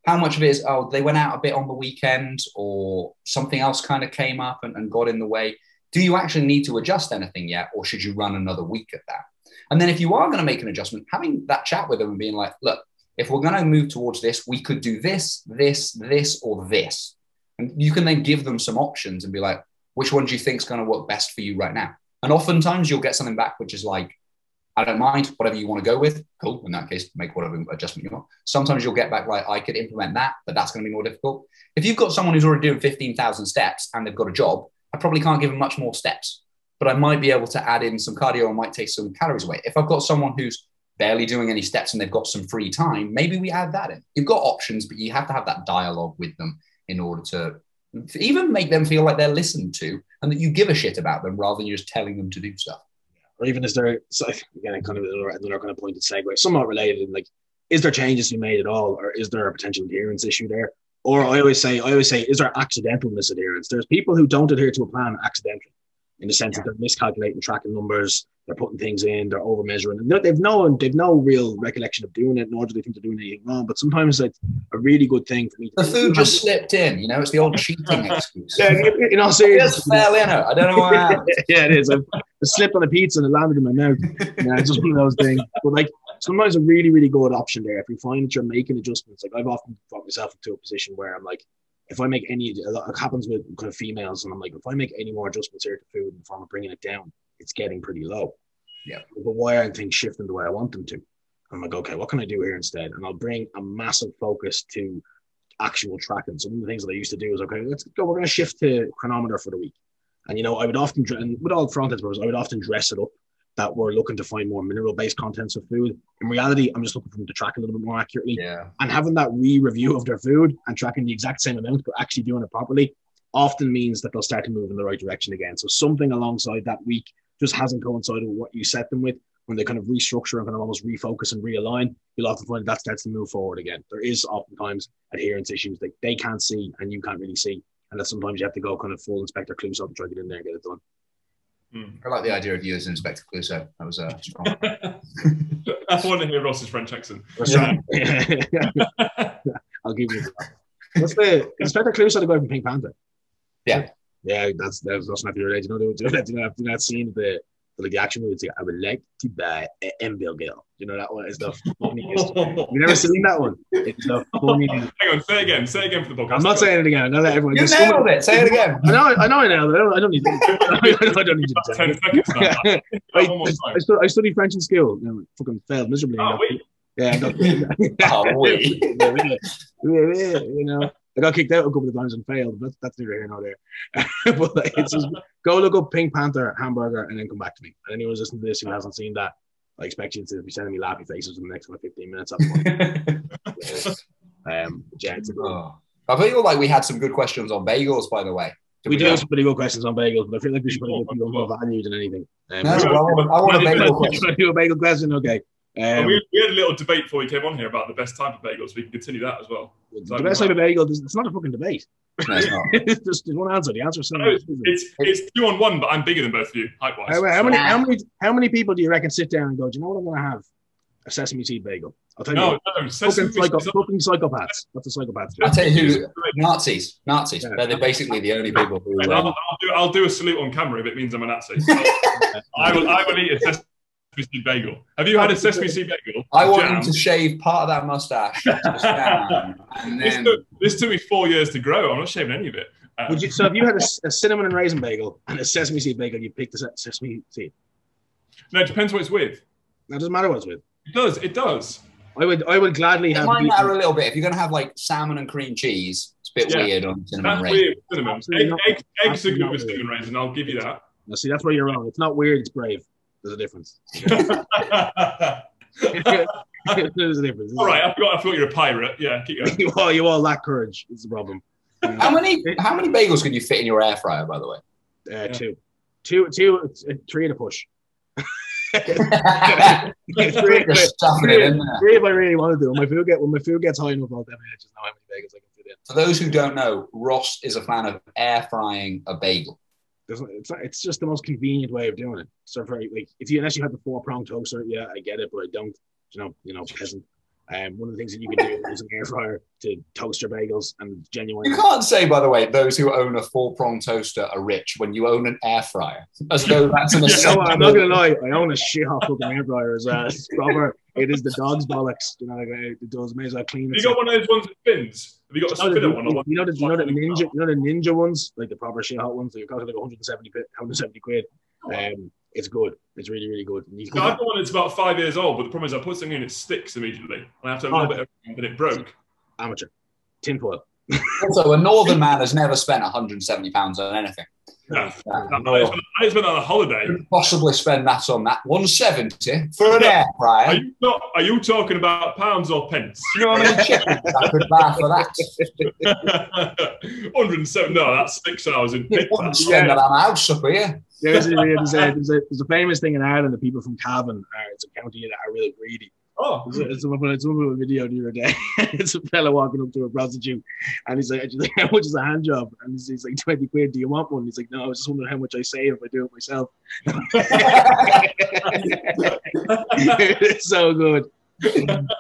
how much of it is oh they went out a bit on the weekend or something else kind of came up and, and, got in the way. Do you actually need to adjust anything yet or should you run another week at that? And then if you are going to make an adjustment having that chat with them and being like look if we're going to move towards this we could do this this this or this. And you can then give them some options and be like which one do you think is going to work best for you right now? And oftentimes you'll get something back which is like I don't mind whatever you want to go with. Cool. In that case, make whatever adjustment you want. Sometimes you'll get back like I could implement that, but that's going to be more difficult. If you've got someone who's already doing 15,000 steps and they've got a job, I probably can't give them much more steps, but I might be able to add in some cardio. I might take some calories away. If I've got someone who's barely doing any steps and they've got some free time, maybe we add that in. You've got options, but you have to have that dialogue with them in order to even make them feel like they're listened to and that you give a shit about them rather than you're just telling them to do stuff or even is there so again kind of another, another kind of pointed segue, somewhat related, and like is there changes you made at all, or is there a potential adherence issue there? Or I always say, I always say, is there accidental misadherence? There's people who don't adhere to a plan accidentally in the sense yeah. that they're miscalculating tracking numbers, they're putting things in, they're over measuring. They've no they've no real recollection of doing it, nor do they think they're doing anything wrong. But sometimes it's a really good thing for me. The food just slipped in, you know. It's the old cheating excuse. *laughs* yeah, you know, seriously, just fell in it. I don't know why. *laughs* yeah, it is. I slipped on a pizza and it landed in my mouth. Yeah, it's just one of those things. But like sometimes a really really good option there if you find that you're making adjustments. Like I've often got myself into a position where I'm like if I make any, it happens with kind of females, and I'm like, if I make any more adjustments here to food in the form of bringing it down, it's getting pretty low. Yeah. But why aren't things shifting the way I want them to? I'm like, okay, what can I do here instead? And I'll bring a massive focus to actual tracking. So one of the things that I used to do is, okay, let's go, we're going to shift to Cronometer for the week. And, you know, I would often, and with all front ends, I would often dress it up that we're looking to find more mineral based contents of food. In reality, I'm just looking for them to track a little bit more accurately. Yeah. And having that re review of their food and tracking the exact same amount, but actually doing it properly often means that they'll start to move in the right direction again. So something alongside that week just hasn't coincided with what you set them with. When they kind of restructure and kind of almost refocus and realign, you'll often find that starts to move forward again. There is oftentimes adherence issues that they can't see and you can't really see. And that sometimes you have to go kind of full Inspector Clouseau to try to get in there and get it done. Mm. I like the idea of you as Inspector Clouseau. That was uh, *laughs* strong. I want to hear Ross's French accent. *laughs* Yeah. *laughs* I'll give you that. What's the Inspector Clouseau the guy from Pink Panther? Yeah. Yeah, that's that's, that's not the right. You know, do that. Do that. Do that scene the like the action movie. It's like, I would like to buy an hamburger. You know that one is the funniest. *laughs* you never seen that one? It's the funniest. *laughs* Hang on, say again. Say it again for the podcast. I'm not saying it again. I know that everyone. You nailed it. Say it again. I know. I know. I nailed it. I don't, I don't need. To, *laughs* I don't need to. Ten seconds. I, I, I, studied, I studied French in school. You know, fucking failed miserably. Oh, wait. Yeah. oh, wait. yeah, yeah, you know. I got kicked out a couple of times and failed. But that's neither here nor there. *laughs* but like, it's just, *laughs* go look up Pink Panther hamburger and then come back to me. And anyone listening to this who hasn't seen that, I expect you to be sending me laughy faces in the next 15 minutes. *laughs* um, yeah, oh. I feel like we had some good questions on bagels, by the way. we, we do have some pretty good questions on bagels, but I feel like we should probably give more value than anything. Um, no, I want, I want a bagel question. do a bagel question? Okay. Um, we, we, had a little debate before we came on here about the best type of bagels. We can continue that as well. The best type of bagel, it's not a fucking debate. No, it's not. *laughs* it's just one answer. The answer is no, it's, it's, it's, two on one, but I'm bigger than both of you, height wise. How, how, many, how, many, how many people do you reckon sit down and go, do you know what I'm going to have? A sesame seed bagel. I'll tell you. No, what, no, fucking, psycho, fucking psychopaths. That's a psychopath? I'll tell you who. Nazis. Nazis. Yeah. They're basically the only people who. Um, I'll, I'll, do, I'll do a salute on camera if it means I'm a Nazi. *laughs* I will. I will eat a sesame sesame seed bagel. Have you had a sesame seed bagel? I want Jam? him to shave part of that mustache. just down, *laughs* and This took, this took me four years to grow. I'm not shaving any of it. Uh, Would you? So if you had a, a cinnamon and raisin bagel and a sesame seed bagel, you pick the sesame seed. no, it depends what it's with. That doesn't matter what it's with. It does. It does. I would. I would gladly it have. might beef- matter a little bit. If you're going to have like salmon and cream cheese, it's a bit Yeah. weird on cinnamon That's raisin. weird. Cinnamon. Egg, egg, eggs are good with cinnamon raisin. I'll give you that. No, see, that's where you're wrong. It's not weird. It's brave. There's a difference. *laughs* *laughs* There's a difference. all right, I forgot. I thought you were a pirate. Yeah, keep going. *laughs* you all, you all lack courage. It's the problem. How many how many bagels can you fit in your air fryer, by the way? Uh, two, two, two, uh, three at a push. three, Just stuffing it in there. three if I really want to do. When my food get when my food gets high enough, I'll definitely just know how many bagels I can fit in. For those who don't know, Ross is a fan of air frying a bagel. It's not, it's just the most convenient way of doing it. So very like if you unless you have the four prong toaster, yeah, I get it, but I don't. You know, you know, peasant. Um, one of the things that you can do *laughs* is an air fryer to toast your bagels and genuine. You can't say, by the way, those who own a four prong toaster are rich when you own an air fryer, as though that's an *laughs* You know I'm not gonna lie. I own a shit hot fucking air fryer as well. It's proper. It is the dog's bollocks. You know, like it does. May as well clean Have you got one of those ones that spins? Have you got a You know, spinner the, one? Or you know the you know the ninja you know the ninja ones like the proper shit hot ones that cost like 170 170 quid. Um, it's good. It's really really good. And you No, I've got one that's about five years old, but the problem is I put something in, it sticks immediately. I have to have a little bit of but it broke. amateur tinfoil. *laughs* Also, a northern man has never spent 170 pounds on anything. No. Yeah. Uh, I just went- I just on a holiday. Possibly spend that on that 170 for an air Are fryer. you not? Are you talking about pounds or pence? You know how many chickens I could buy for that? *laughs* 107. No, that's six hours in pit. Wouldn't spend that on a house up here. There's a, there's, a, there's, a, there's a famous thing in Ireland that people from Cavan, are, it's a county that are really greedy. Oh, It's, it's, someone, it's a video the other day. *laughs* it's a fella walking up to a prostitute and he's like, how much is a hand job? And he's, he's like, 20 quid, do you want one? He's like, no, I was just wondering how much I save if I do it myself. it's *laughs* so good.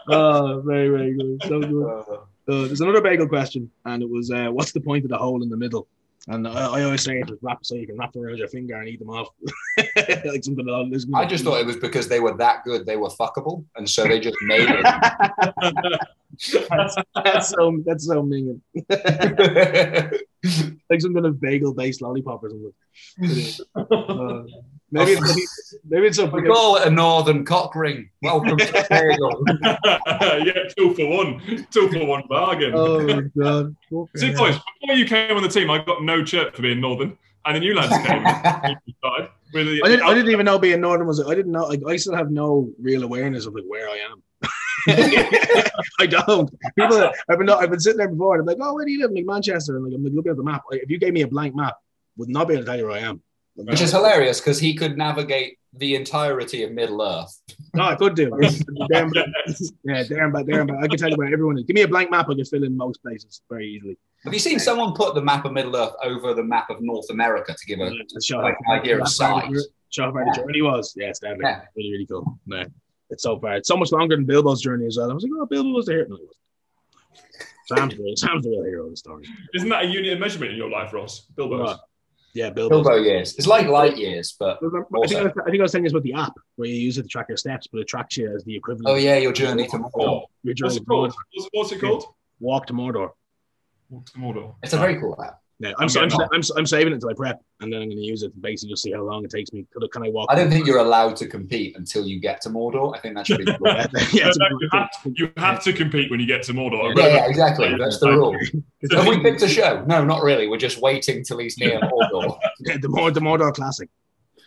Oh, very, very good. So good. Uh, there's another bagel question, and it was, uh, what's the point of the hole in the middle? And I, I always say it was wrap so you can wrap around your finger and eat them off. *laughs* like something along those I just thought it was because they were that good, they were fuckable, and so they just made *laughs* that's, that's so that's so minging. *laughs* like some kind of bagel based lollipop or something. Uh, maybe it's maybe, maybe it's we call it a northern cock ring. Welcome to the bagel. *laughs* yeah, two for one, two for one bargain. Oh my god! See, boys, before you came on the team, I got no chirp for being northern, and then you lads came. *laughs* you started with the- I didn't, I didn't even know being northern was. I didn't know. Like, I still have no real awareness of like where I am. *laughs* I don't. People, I've been, I've been sitting there before, and I'm like, "Oh, where do you live?" I'm like Manchester, and like I'm like looking at the map. Like, if you gave me a blank map, would not be able to tell you where I am. Which is hilarious because he could navigate the entirety of Middle Earth. No, I could do. damn, yeah, damn, but damn, but I can tell you where everyone is. Give me a blank map, I can fill in most places very easily. Have you seen someone put the map of Middle Earth over the map of North America to give a Let's show like how- an idea of size? Show how far the journey was. Yeah, it's definitely Yeah. really, really cool. Yeah. It's so far. It's so much longer than Bilbo's journey as well. I was like, oh, Bilbo was the hero. No, he wasn't. Sam's the, real- Sam's the real hero of the story. Isn't that a unit of measurement in your life, Ross? Bilbo's. What? Yeah, Bilbo's. Bilbo years. It's like light years, but I think, I, was, I think I was telling you about the app where you use it to track your steps, but it tracks you as the equivalent. oh yeah, your journey to Mordor. Oh, Your journey what's to it called? Mordor. What's, what's it called? Walk to Mordor. Walk to Mordor. It's a very cool app. Yeah, I'm, I'm so, I'm, I'm, I'm saving it until I prep, and then I'm going to use it to basically just see how long it takes me. Can I, can I walk? I don't think you're allowed to compete until you get to Mordor. I think that should be cool. *laughs* yeah, yeah, No, no, you, have, you have to compete when you get to Mordor. yeah, yeah, exactly. That's the rule. Have we picked a show? No, not really. We're just waiting till he's near *laughs* Mordor. the, Mord, the Mordor Classic.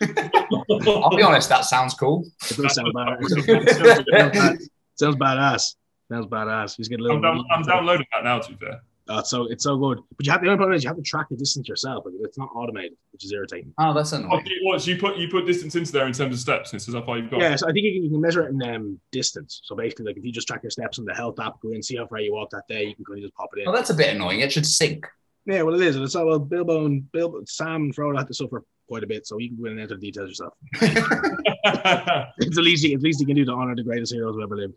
*laughs* I'll be honest, that sounds cool. It does sound bad. It sounds, bad. sounds badass. Sounds badass. He's getting a I'm, little. down, I'm downloading that now, to be fair. Uh, it's so it's so good, but you have the only problem is you have to track the distance yourself. Like, it's not automated, which is irritating. Oh, that's annoying. do you, what, so you put you put distance into there in terms of steps, and it says how far you've got. Yeah, so I think you can, you can measure it in um, distance. So basically, like if you just track your steps on the health app, go in, see how far you walked that day, you can kind of just pop it in. Oh, that's a bit annoying. It should sync. Yeah, well, it is. And it's all well, Bilbo and Bilbo, Sam and Frodo had to suffer quite a bit, so you can go in and enter the details yourself. *laughs* *laughs* It's the least you, it's the least you can do to honor the greatest heroes who ever lived.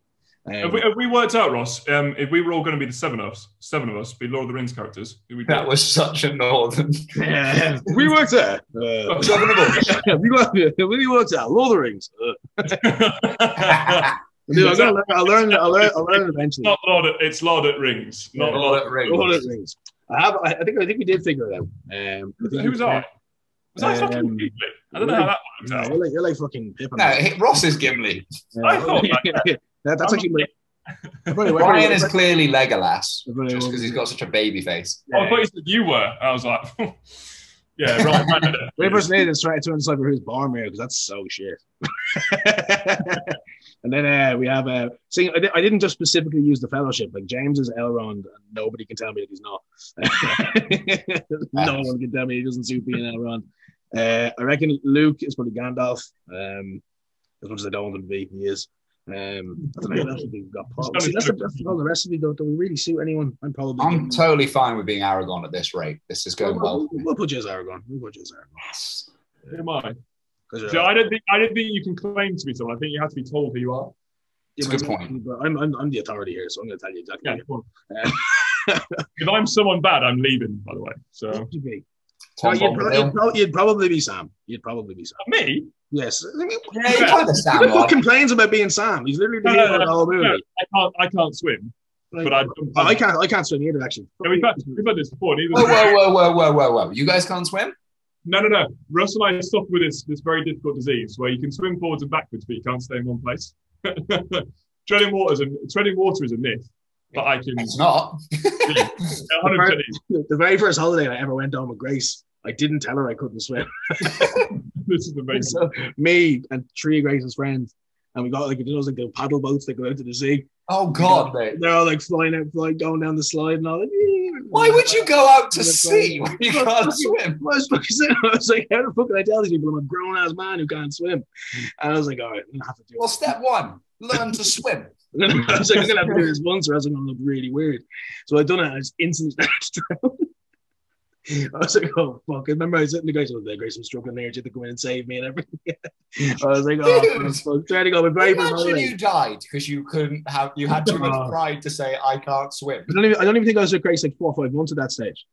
Um, have, we, have we worked out, Ross? Um, if we were all going to be the seven of us, seven of us, be Lord of the Rings characters, we That was such a northern. yeah, *laughs* we worked out. Uh, *laughs* Seven of us. *laughs* we worked, we worked out. Lord of the Rings. Dude, I'm gonna learn, I'll learn. I'll learn. I'll learn eventually. not Lord at, it's Lord at Rings. Not Lord Lord at Rings. Lord of the Rings. I have. I I think. I think we did figure it out. Um, Who was I? Was I fucking Um, Gimli? I don't know how that worked No, out. you're like you're like fucking Pippin. No, hit Ross is Gimli. Yeah. I thought that, that's I'm actually. My, *laughs* Brian is clearly Legolas, just because he's got such a baby face. Oh, I thought you said you were. I was like, *laughs* yeah, right. right, right. The person is trying to decipher who's Boromir because that's so shit. *laughs* and then uh, we have uh, see, I, di- I didn't just specifically use the Fellowship. Like James is Elrond, and nobody can tell me that he's not. no one can tell me he doesn't suit being Elrond. Uh, I reckon Luke is probably Gandalf. Um, as much as I don't want him to be, he is. Um, I don't know who we've got. Paul. See, that's the, that's all the rest of you. Don't, do we really suit anyone? I'm probably. I'm totally fine with being Aragorn at this rate. This is going we'll, well. we'll, we'll put you as Aragorn. We'll put you as Aragorn. Who am I? 'Cause you're- So I don't think I don't think you can claim to be someone. I think you have to be told who you are. It's a good point. But I'm, I'm, I'm the authority here, so I'm going to tell you exactly. Yeah. what come on. *laughs* if I'm someone bad, I'm leaving. By the way, so you'd be. Tom No, you'd, pro- you'd, pro- you'd probably be Sam. You'd probably be Sam. me. Yes. I mean, Yeah, you kind of sound who complains about being Sam? He's literally the No, no, hero the whole movie. no. I can't. I can't swim, Like, but I. oh, I can't. I can't swim either. Actually. Yeah, we've had we've had this before. Whoa, whoa, whoa, whoa, whoa, whoa, whoa! You guys can't swim? No, no, no. Russ and I suffer with this this very difficult disease where you can swim forwards and backwards, but you can't stay in one place. *laughs* treading water is a treading water is a myth, but I can. It's not. *laughs* 100% *laughs* The very first holiday I ever went on with Grace, I didn't tell her I couldn't swim. *laughs* this is amazing. so me and three of Grace's friends, and we got like you know, those like the paddle boats that go out to the sea. Oh God, mate! They're all like flying out, like going down the slide, and all. Like, Why would you go out to sea when you can't swim? I was, fucking- I was like, how the fuck can I tell these people I'm a grown ass man who can't swim? And I was like, all right, I'm gonna have to do Well, it. step one: learn to swim. *laughs* I was like, I'm gonna have to do this once, or else I'm gonna look really weird. So I done it. I just instantly started. *laughs* I was like, oh fuck! I remember I was sitting the guys, oh, the Grace was struggling there. Had to come in and save me and everything. *laughs* I was like, oh, Dude. fuck, trying to go with very Imagine you died because you couldn't have. You had too much pride to say, "I can't swim." I don't even, I don't even think I was with Grace like four or five months at that stage,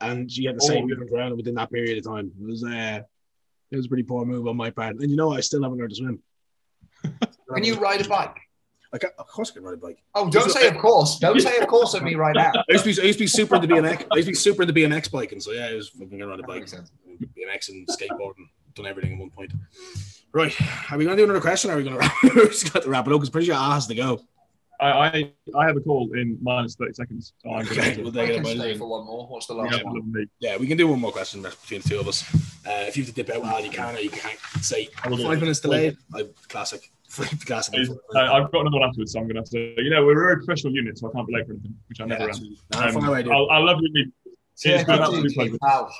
and she had the Oh, same yeah. movement around within that period of time. It was uh, it was a pretty poor move on my part, and you know I still haven't learned to swim. Can you ride a bike? I can, of course I can ride a bike. Oh, don't say of course. Don't say of course at me right now. *laughs* I used to be, I used to be super into BMX. I used to be super into BMX biking, so yeah, I was fucking gonna ride a That bike, makes sense. BMX and skateboarding, done everything at one point. Right, are we gonna do another question? Or are we gonna *laughs* wrap? we just got to wrap it up because pretty sure I has to go. I, I I have a call in minus thirty seconds. So I'm Okay, going we'll to. Take it. can stay for one more. What's the Yeah, last one? lovely. Yeah, we can do one more question between the two of us. Uh, if you have to dip out, well, you can, or you can say I will do five minutes delayed. I, classic, classic. I, I've got another one afterwards, so I'm going to have to. You know, we're a very professional unit, so I can't be late for anything, which I never am. Um, away. I'll, I'll love you. It's been an absolute pleasure. Pal.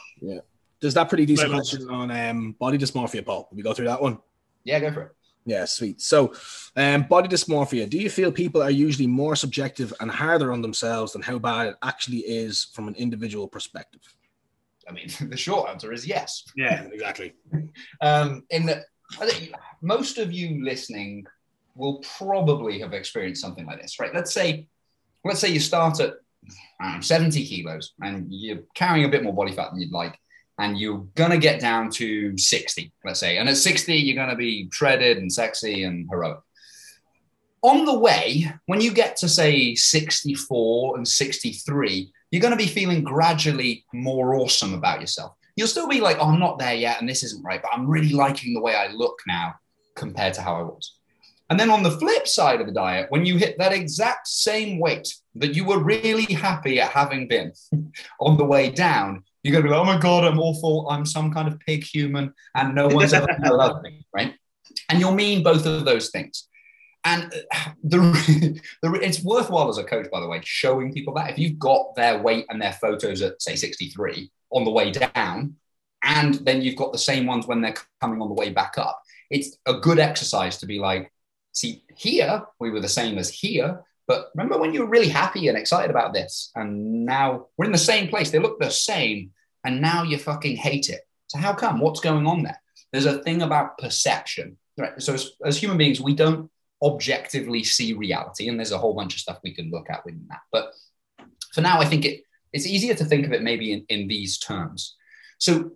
There's that pretty decent question on um, body dysmorphia, Paul. Will we go through that one? Yeah, go for it. Yeah, sweet. So, um, body dysmorphia. Do you feel people are usually more subjective and harder on themselves than how bad it actually is from an individual perspective? I mean, *laughs* the short answer is yes. Yeah, exactly. *laughs* Um, in the, I think most of you listening will probably have experienced something like this, right? Let's say, let's say you start at I know, 70 kilos and you're carrying a bit more body fat than you'd like, and you're gonna get down to 60, let's say, and at 60 you're gonna be shredded and sexy and heroic. On the way, when you get to say 64 and 63, you're gonna be feeling gradually more awesome about yourself you'll still be like, oh, I'm not there yet, and this isn't right, but I'm really liking the way I look now compared to how I was. And then on the flip side of the diet, when you hit that exact same weight that you were really happy at having been *laughs* on the way down, you're going to be like, oh my God, I'm awful. I'm some kind of pig human, and no one's ever going *laughs* to love me, right? And you'll mean both of those things. And uh, *laughs* the, the, it's worthwhile as a coach, by the way, showing people that if you've got their weight and their photos at, say, 63 on the way down, and then you've got the same ones when they're coming on the way back up, it's a good exercise to be like, see, here we were the same as here, but remember when you were really happy and excited about this, and now we're in the same place, they look the same, and now you fucking hate it. So, how come? What's going on there? There's a thing about perception, right? So, as, as human beings, we don't objectively see reality, and there's a whole bunch of stuff we can look at within that. But for now, I think it, it's easier to think of it maybe in, in these terms. So,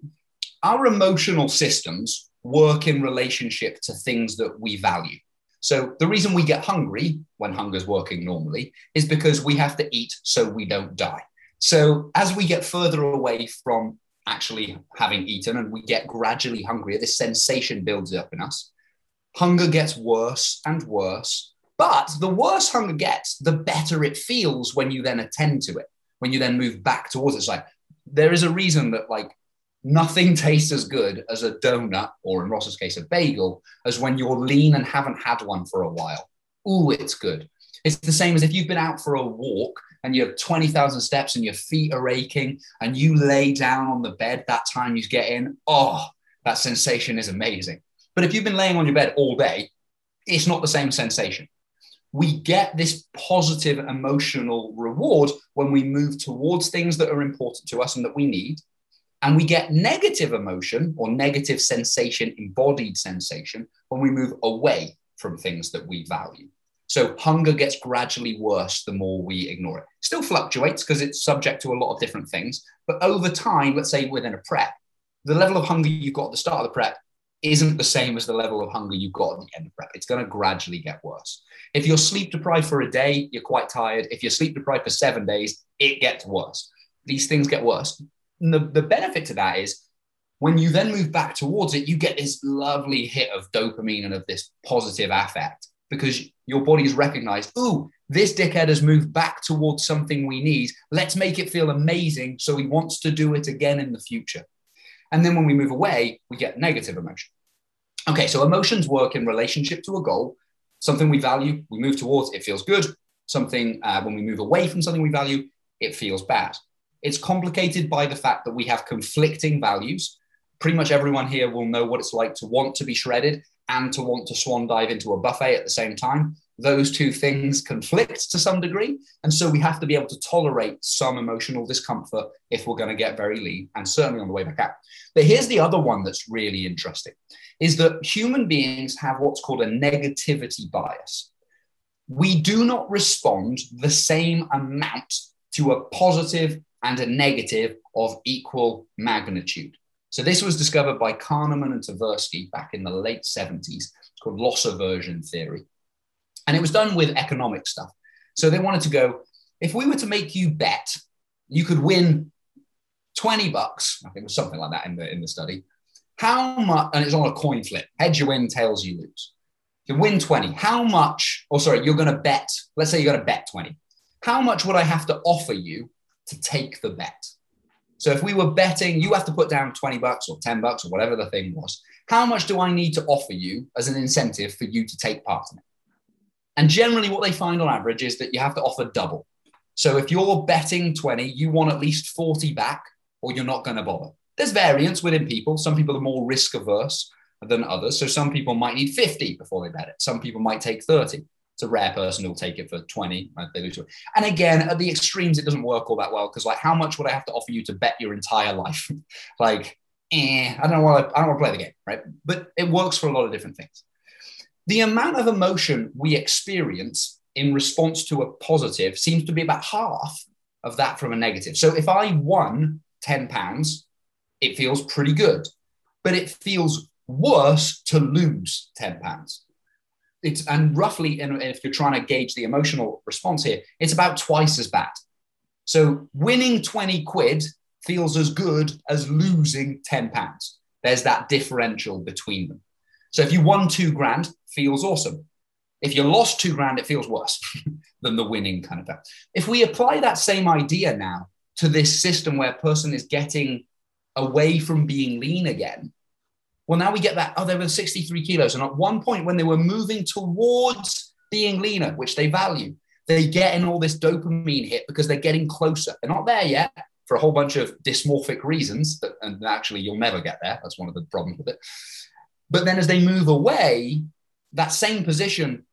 our emotional systems work in relationship to things that we value. So the reason we get hungry when hunger's working normally is because we have to eat so we don't die. So as we get further away from actually having eaten and we get gradually hungrier, this sensation builds up in us. Hunger gets worse and worse. But the worse hunger gets, the better it feels when you then attend to it, when you then move back towards it. It's like there is a reason that like nothing tastes as good as a donut, or in Ross's case, a bagel, as when you're lean and haven't had one for a while. Ooh, it's good. It's the same as if you've been out for a walk and you have 20,000 steps and your feet are aching and you lay down on the bed that time you get in. Oh, that sensation is amazing. But if you've been laying on your bed all day, it's not the same sensation. We get this positive emotional reward when we move towards things that are important to us and that we need and we get negative emotion or negative sensation, embodied sensation, when we move away from things that we value. So hunger gets gradually worse the more we ignore it. Still fluctuates because it's subject to a lot of different things. But over time, let's say within a prep, the level of hunger you've got at the start of the prep isn't the same as the level of hunger you've got at the end of prep. It's going to gradually get worse. If you're sleep deprived for a day, you're quite tired. If you're sleep deprived for seven days, it gets worse. These things get worse. And the, the benefit to that is when you then move back towards it, you get this lovely hit of dopamine and of this positive affect because your body has recognized, ooh, this dickhead has moved back towards something we need. Let's make it feel amazing. So he wants to do it again in the future. And then when we move away, we get negative emotion. Okay, so emotions work in relationship to a goal, something we value, we move towards, it feels good. Something, uh, when we move away from something we value, it feels bad. It's complicated by the fact that we have conflicting values. Pretty much everyone here will know what it's like to want to be shredded and to want to swan dive into a buffet at the same time. Those two things conflict to some degree. And so we have to be able to tolerate some emotional discomfort if we're going to get very lean and certainly on the way back out. But here's the other one that's really interesting is that human beings have what's called a negativity bias. We do not respond the same amount to a positive and a negative of equal magnitude. So this was discovered by Kahneman and Tversky back in the late 70s. It's called loss aversion theory. And it was done with economic stuff. So they wanted to go, if we were to make you bet, you could win 20 bucks, I think it was something like that in the, in the study. How much, and it's on a coin flip, heads you win, tails you lose. You win 20. How much, or sorry, you're going to bet, let's say you're going to bet 20. How much would I have to offer you to take the bet. So if we were betting, you have to put down 20 bucks or 10 bucks or whatever the thing was. How much do I need to offer you as an incentive for you to take part in it? And generally, what they find on average is that you have to offer double. So if you're betting 20, you want at least 40 back, or you're not going to bother. There's variance within people. Some people are more risk averse than others. So some people might need 50 before they bet it. Some people might take 30 it's a rare person who'll take it for 20 they lose it. and again at the extremes it doesn't work all that well because like how much would i have to offer you to bet your entire life *laughs* like eh, i don't want to i don't want to play the game right but it works for a lot of different things the amount of emotion we experience in response to a positive seems to be about half of that from a negative so if i won 10 pounds it feels pretty good but it feels worse to lose 10 pounds it's and roughly, and if you're trying to gauge the emotional response here, it's about twice as bad. So winning 20 quid feels as good as losing 10 pounds. There's that differential between them. So if you won two grand, feels awesome. If you lost two grand, it feels worse *laughs* than the winning kind of thing. If we apply that same idea now to this system where a person is getting away from being lean again, well, now we get that, oh, they were 63 kilos. And at one point, when they were moving towards being leaner, which they value, they get in all this dopamine hit because they're getting closer. They're not there yet for a whole bunch of dysmorphic reasons. That, and actually, you'll never get there. That's one of the problems with it. But then as they move away, that same position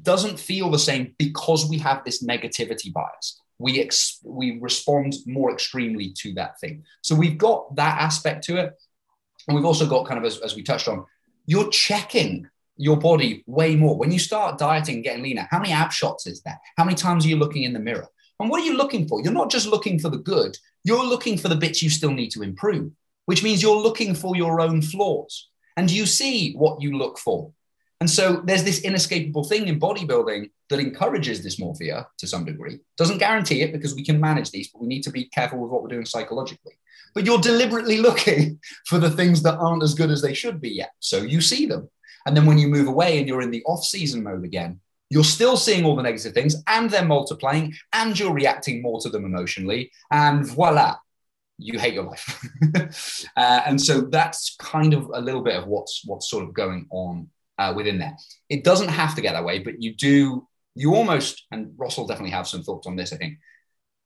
doesn't feel the same because we have this negativity bias. We, ex- we respond more extremely to that thing. So we've got that aspect to it. And we've also got kind of, as, as we touched on, you're checking your body way more. When you start dieting, getting leaner, how many ab shots is that? How many times are you looking in the mirror? And what are you looking for? You're not just looking for the good, you're looking for the bits you still need to improve, which means you're looking for your own flaws. And you see what you look for. And so there's this inescapable thing in bodybuilding that encourages dysmorphia to some degree. Doesn't guarantee it because we can manage these, but we need to be careful with what we're doing psychologically. But you're deliberately looking *laughs* for the things that aren't as good as they should be yet. So you see them. And then when you move away and you're in the off season mode again, you're still seeing all the negative things and they're multiplying and you're reacting more to them emotionally. And voila, you hate your life. *laughs* uh, and so that's kind of a little bit of what's what's sort of going on uh, within there. It doesn't have to get that way, but you do. You almost, and Ross will definitely have some thoughts on this. I think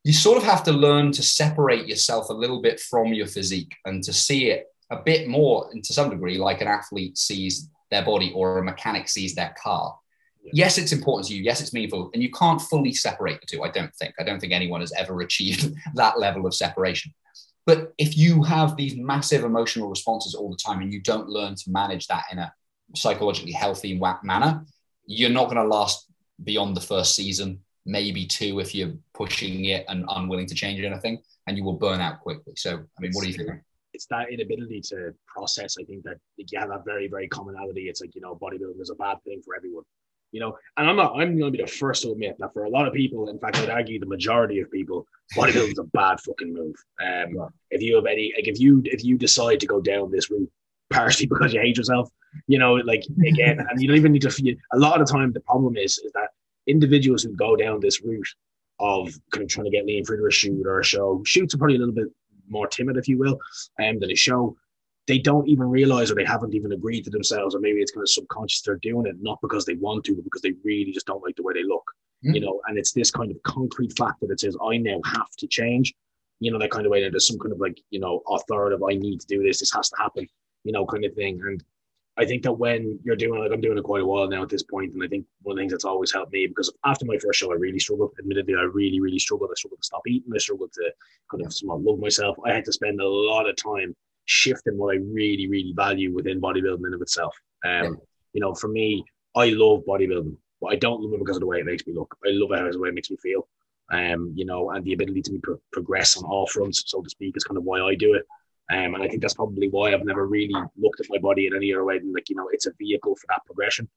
you sort of have to learn to separate yourself a little bit from your physique and to see it a bit more, and to some degree, like an athlete sees their body or a mechanic sees their car yes, it's important to you. Yes, it's meaningful. And you can't fully separate the two, I don't think. I don't think anyone has ever *laughs* achieved that level of separation. But if you have these massive emotional responses all the time and you don't learn to manage that in a psychologically healthy manner, you're not going to last beyond the first season, maybe two if you're pushing it and unwilling to change anything, and you will burn out quickly. So, I mean, what do you think? It's that inability to process. I think that you have that very, very commonality. It's like, you know, bodybuilding is a bad thing for everyone you know, and I'm not, I'm going to be the first to admit that for a lot of people, in fact, I'd argue the majority of people, bodybuilding is a bad fucking move. Um, yeah. If you have any, like, if you if you decide to go down this route, partially *laughs* because you hate yourself, you know, like again, and you don't even need to. feel. A lot of the time, the problem is is that individuals who go down this route of kind of trying to get lean through a shoot or a show, shoots are probably a little bit more timid, if you will, um, than a show they don't even realize or they haven't even agreed to themselves, or maybe it's kind of subconscious they're doing it not because they want to, but because they really just don't like the way they look. Mm. You know, and it's this kind of concrete fact that it says, I now have to change. You know, that kind of way that there's some kind of like, you know, authoritative, I need to do this, this has to happen, you know, kind of thing. And I think that when you're doing like I'm doing it quite a while now at this point, and I think one of the things that's always helped me because after my first show, I really struggled. Admittedly, I really, really struggled. I struggled to stop eating. I struggled to kind of love myself. I had to spend a lot of time shift in what I really, really value within bodybuilding in of itself. Um, yeah. You know, for me, I love bodybuilding, but I don't love it because of the way it makes me look. I love it as the way it makes me feel. Um, you know, and the ability to pro- progress on all fronts, so to speak, is kind of why I do it. Um, and I think that's probably why I've never really looked at my body in any other way than like, you know, it's a vehicle for that progression.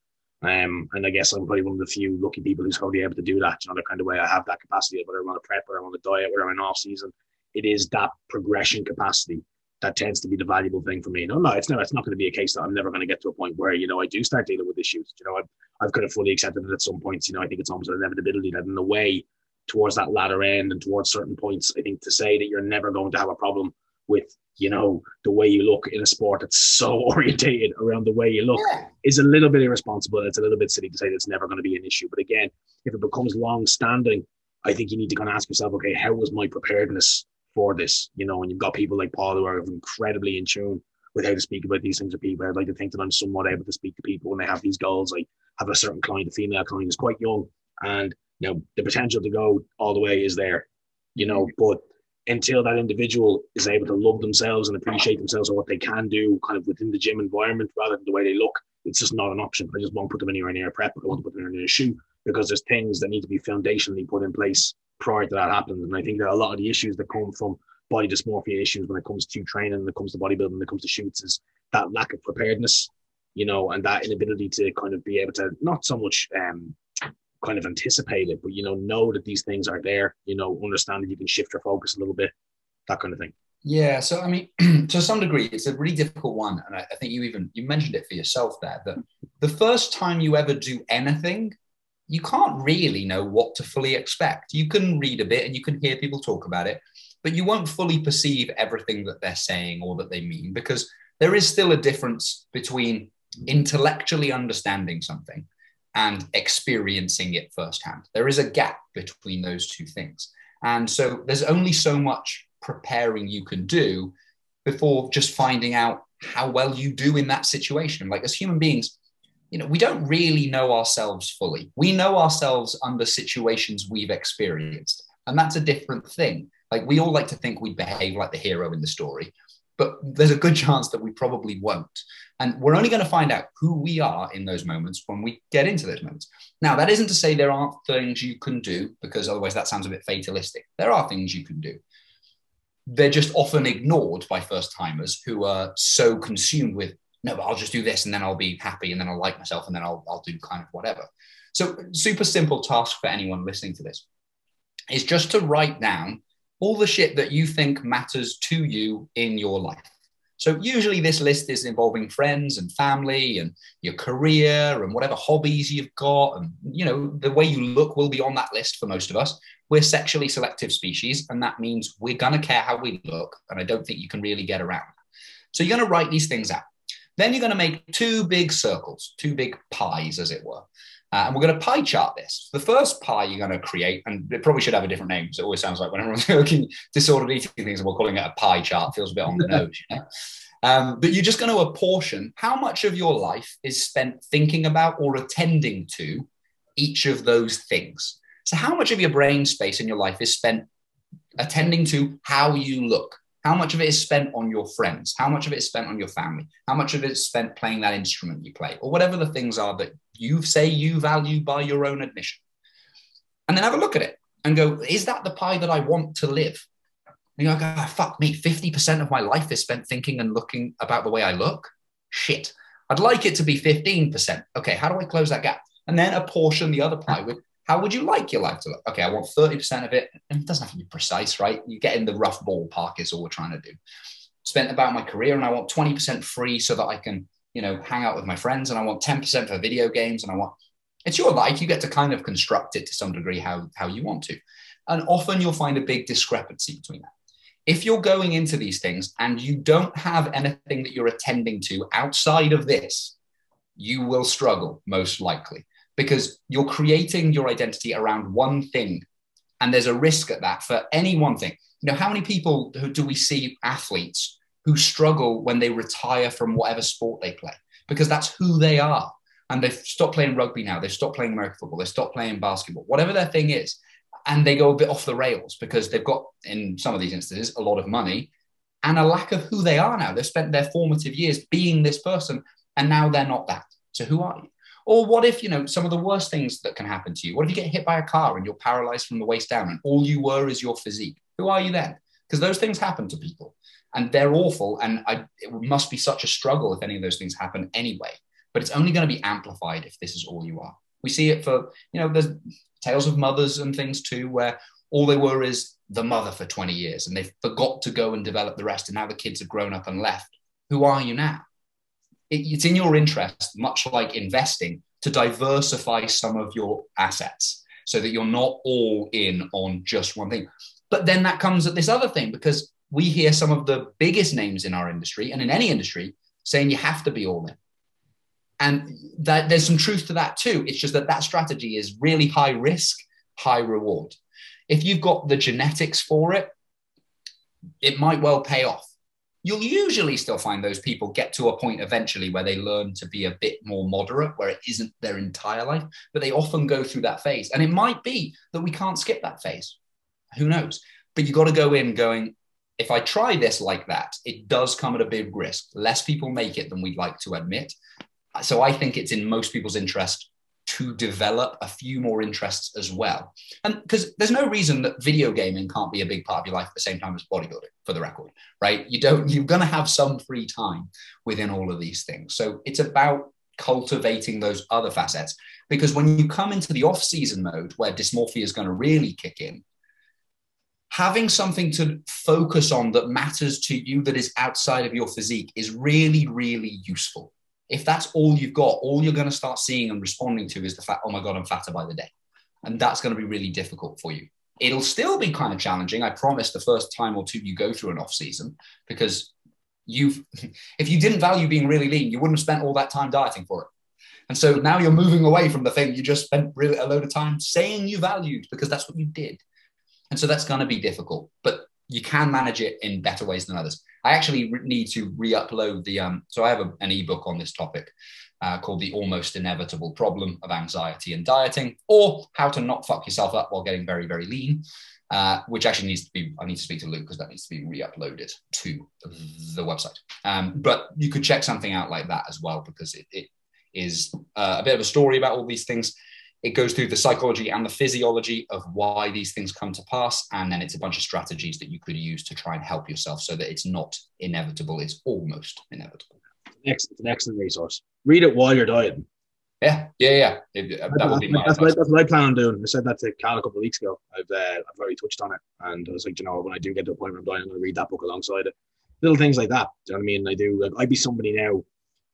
Um, and I guess I'm probably one of the few lucky people who's probably able to do that. You know, the kind of way I have that capacity, whether I'm on a prep or I'm on a diet, whether I'm in off season, it is that progression capacity that tends to be the valuable thing for me. No, no, it's not. It's not going to be a case that I'm never going to get to a point where you know I do start dealing with issues. You know, I've, I've kind of fully accepted it at some points. You know, I think it's almost an inevitability that in the way towards that latter end and towards certain points, I think to say that you're never going to have a problem with you know the way you look in a sport that's so *laughs* orientated around the way you look yeah. is a little bit irresponsible. It's a little bit silly to say that it's never going to be an issue. But again, if it becomes long standing, I think you need to kind of ask yourself, okay, how was my preparedness for this, you know, and you've got people like Paul who are incredibly in tune with how to speak about these things with people. I'd like to think that I'm somewhat able to speak to people when they have these goals. I have a certain client, a female client, is quite young, and you know the potential to go all the way is there, you know. But until that individual is able to love themselves and appreciate themselves and what they can do, kind of within the gym environment, rather than the way they look, it's just not an option. I just won't put them anywhere near a prep. I want to put them anywhere near a shoe because there's things that need to be foundationally put in place prior to that happened. And I think that a lot of the issues that come from body dysmorphia issues when it comes to training, when it comes to bodybuilding, when it comes to shoots, is that lack of preparedness, you know, and that inability to kind of be able to not so much um, kind of anticipate it, but you know, know that these things are there, you know, understand that you can shift your focus a little bit, that kind of thing. Yeah, so I mean, *clears throat* to some degree, it's a really difficult one, and I, I think you even you mentioned it for yourself there that the first time you ever do anything you can't really know what to fully expect. You can read a bit and you can hear people talk about it, but you won't fully perceive everything that they're saying or that they mean because there is still a difference between intellectually understanding something and experiencing it firsthand. There is a gap between those two things. And so there's only so much preparing you can do before just finding out how well you do in that situation. Like as human beings, you know, we don't really know ourselves fully. We know ourselves under situations we've experienced, and that's a different thing. Like we all like to think we behave like the hero in the story, but there's a good chance that we probably won't. And we're only going to find out who we are in those moments when we get into those moments. Now, that isn't to say there aren't things you can do, because otherwise that sounds a bit fatalistic. There are things you can do. They're just often ignored by first timers who are so consumed with no, but I'll just do this and then I'll be happy and then I'll like myself and then I'll, I'll do kind of whatever. So, super simple task for anyone listening to this is just to write down all the shit that you think matters to you in your life. So usually this list is involving friends and family and your career and whatever hobbies you've got. And, you know, the way you look will be on that list for most of us. We're sexually selective species, and that means we're going to care how we look. And I don't think you can really get around that. So you're going to write these things out. Then you're going to make two big circles, two big pies, as it were. Uh, and we're going to pie chart this. The first pie you're going to create, and it probably should have a different name because it always sounds like when everyone's *laughs* looking disordered eating things and we're calling it a pie chart, feels a bit on the nose, you know? *laughs* Um, but you're just going to apportion how much of your life is spent thinking about or attending to each of those things. So, how much of your brain space in your life is spent attending to how you look? How much of it is spent on your friends? How much of it is spent on your family? How much of it is spent playing that instrument you play, or whatever the things are that you say you value by your own admission? And then have a look at it and go, is that the pie that I want to live? And you're like, oh, fuck me, 50% of my life is spent thinking and looking about the way I look. Shit. I'd like it to be 15%. Okay, how do I close that gap? And then apportion the other pie with how would you like your life to look? Okay, I want 30% of it. And it doesn't have to be precise, right? You get in the rough ballpark is all we're trying to do. Spent about my career and I want 20% free so that I can, you know, hang out with my friends. And I want 10% for video games. And I want it's your life. You get to kind of construct it to some degree how, how you want to. And often you'll find a big discrepancy between that if you're going into these things and you don't have anything that you're attending to outside of this, you will struggle most likely because you're creating your identity around one thing. And there's a risk at that for any one thing. You know, how many people do we see athletes who struggle when they retire from whatever sport they play? Because that's who they are. And they've stopped playing rugby now. They've stopped playing American football. They've stopped playing basketball, whatever their thing is and they go a bit off the rails because they've got, in some of these instances, a lot of money and a lack of who they are now. They've spent their formative years being this person, and now they're not that. So who are you? Or what if, you know, some of the worst things that can happen to you? What if you get hit by a car and you're paralyzed from the waist down and all you were is your physique? Who are you then? Because those things happen to people and they're awful. And I, it must be such a struggle if any of those things happen anyway. But it's only going to be amplified if this is all you are. We see it for, you know, there's tales of mothers and things too, where all they were is the mother for 20 years and they forgot to go and develop the rest. And now the kids have grown up and left. Who are you now? It, it's in your interest, much like investing, to diversify some of your assets so that you're not all in on just one thing. But then that comes at this other thing because we hear some of the biggest names in our industry and in any industry saying you have to be all in. And that there's some truth to that too. It's just that that strategy is really high risk, high reward. If you've got the genetics for it, it might well pay off. You'll usually still find those people get to a point eventually where they learn to be a bit more moderate, where it isn't their entire life, but they often go through that phase. And it might be that we can't skip that phase. Who knows? But you've got to go in going, if I try this like that, it does come at a big risk. Less people make it than we'd like to admit so I think it's in most people's interest to develop a few more interests as well. And because there's no reason that video gaming can't be a big part of your life at the same time as bodybuilding, for the record, right? You don't, you're going to have some free time within all of these things. So it's about cultivating those other facets. Because when you come into the off season mode where dysmorphia is going to really kick in, having something to focus on that matters to you that is outside of your physique is really, really useful if that's all you've got, all you're going to start seeing and responding to is the fact, oh my God, I'm fatter by the day. And that's going to be really difficult for you. It'll still be kind of challenging. I promise the first time or two you go through an off season because you've, *laughs* if you didn't value being really lean, you wouldn't have spent all that time dieting for it. And so now you're moving away from the thing you just spent really a load of time saying you valued because that's what you did. And so that's going to be difficult, but you can manage it in better ways than others. I actually need to re-upload the. Um, so I have a, an ebook on this topic uh, called "The Almost Inevitable Problem of Anxiety and Dieting," or "How to Not Fuck Yourself Up While Getting Very Very Lean," uh, which actually needs to be. I need to speak to Luke because that needs to be re-uploaded to the website. Um, but you could check something out like that as well because it, it is uh, a bit of a story about all these things it goes through the psychology and the physiology of why these things come to pass. And then it's a bunch of strategies that you could use to try and help yourself so that it's not inevitable, it's almost inevitable. it's an excellent resource. Read it while you're dieting. Yeah, yeah, yeah. It, uh, that would be my that's, advice. that's what I plan on doing. I said that to Cal a couple of weeks ago. I've uh, I've already touched on it, and I was like, you know, when I do get to a point where I'm dying, I'm going to read that book alongside it. Little things like that. Do you know what I mean? I do. Like, I'd be somebody now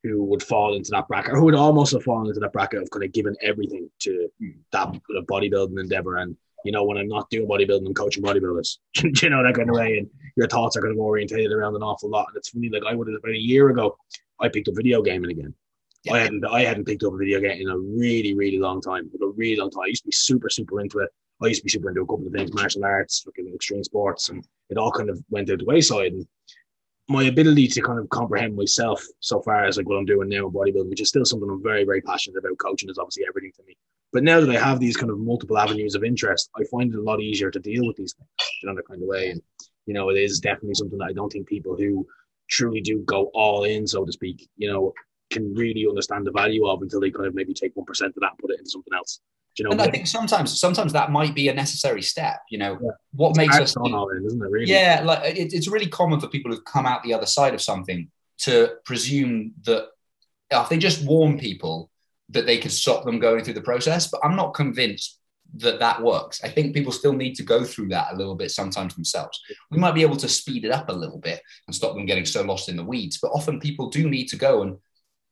who would fall into that bracket, or who would almost have fallen into that bracket of kind of giving everything to hmm. that kind of bodybuilding endeavor. And you know, when I'm not doing bodybuilding, I'm coaching bodybuilders. *laughs* you know that kind of way, and your thoughts are kind of orientated around an awful lot. And it's funny, like I would have about a year ago, I picked up video gaming again. I hadn't I hadn't picked up a video game in a really, really long time. Like a really long time. I used to be super, super into it. I used to be super into a couple of things, martial arts, fucking extreme sports, and it all kind of went out the wayside. And my ability to kind of comprehend myself so far as like what I'm doing now in bodybuilding, which is still something I'm very, very passionate about. Coaching is obviously everything to me. But now that I have these kind of multiple avenues of interest, I find it a lot easier to deal with these things in another kind of way. And you know, it is definitely something that I don't think people who truly do go all in, so to speak, you know, can really understand the value of until they kind of maybe take one percent of that and put it into something else. You know, And I think sometimes, sometimes that might be a necessary step. You know, Yeah. what It's makes us all in, isn't it? Really? Yeah, like it, it's really common for people who've come out the other side of something to presume that if they just warn people that they can stop them going through the process. But I'm not convinced that that works. I think people still need to go through that a little bit sometimes themselves. We might be able to speed it up a little bit and stop them getting so lost in the weeds. But often people do need to go and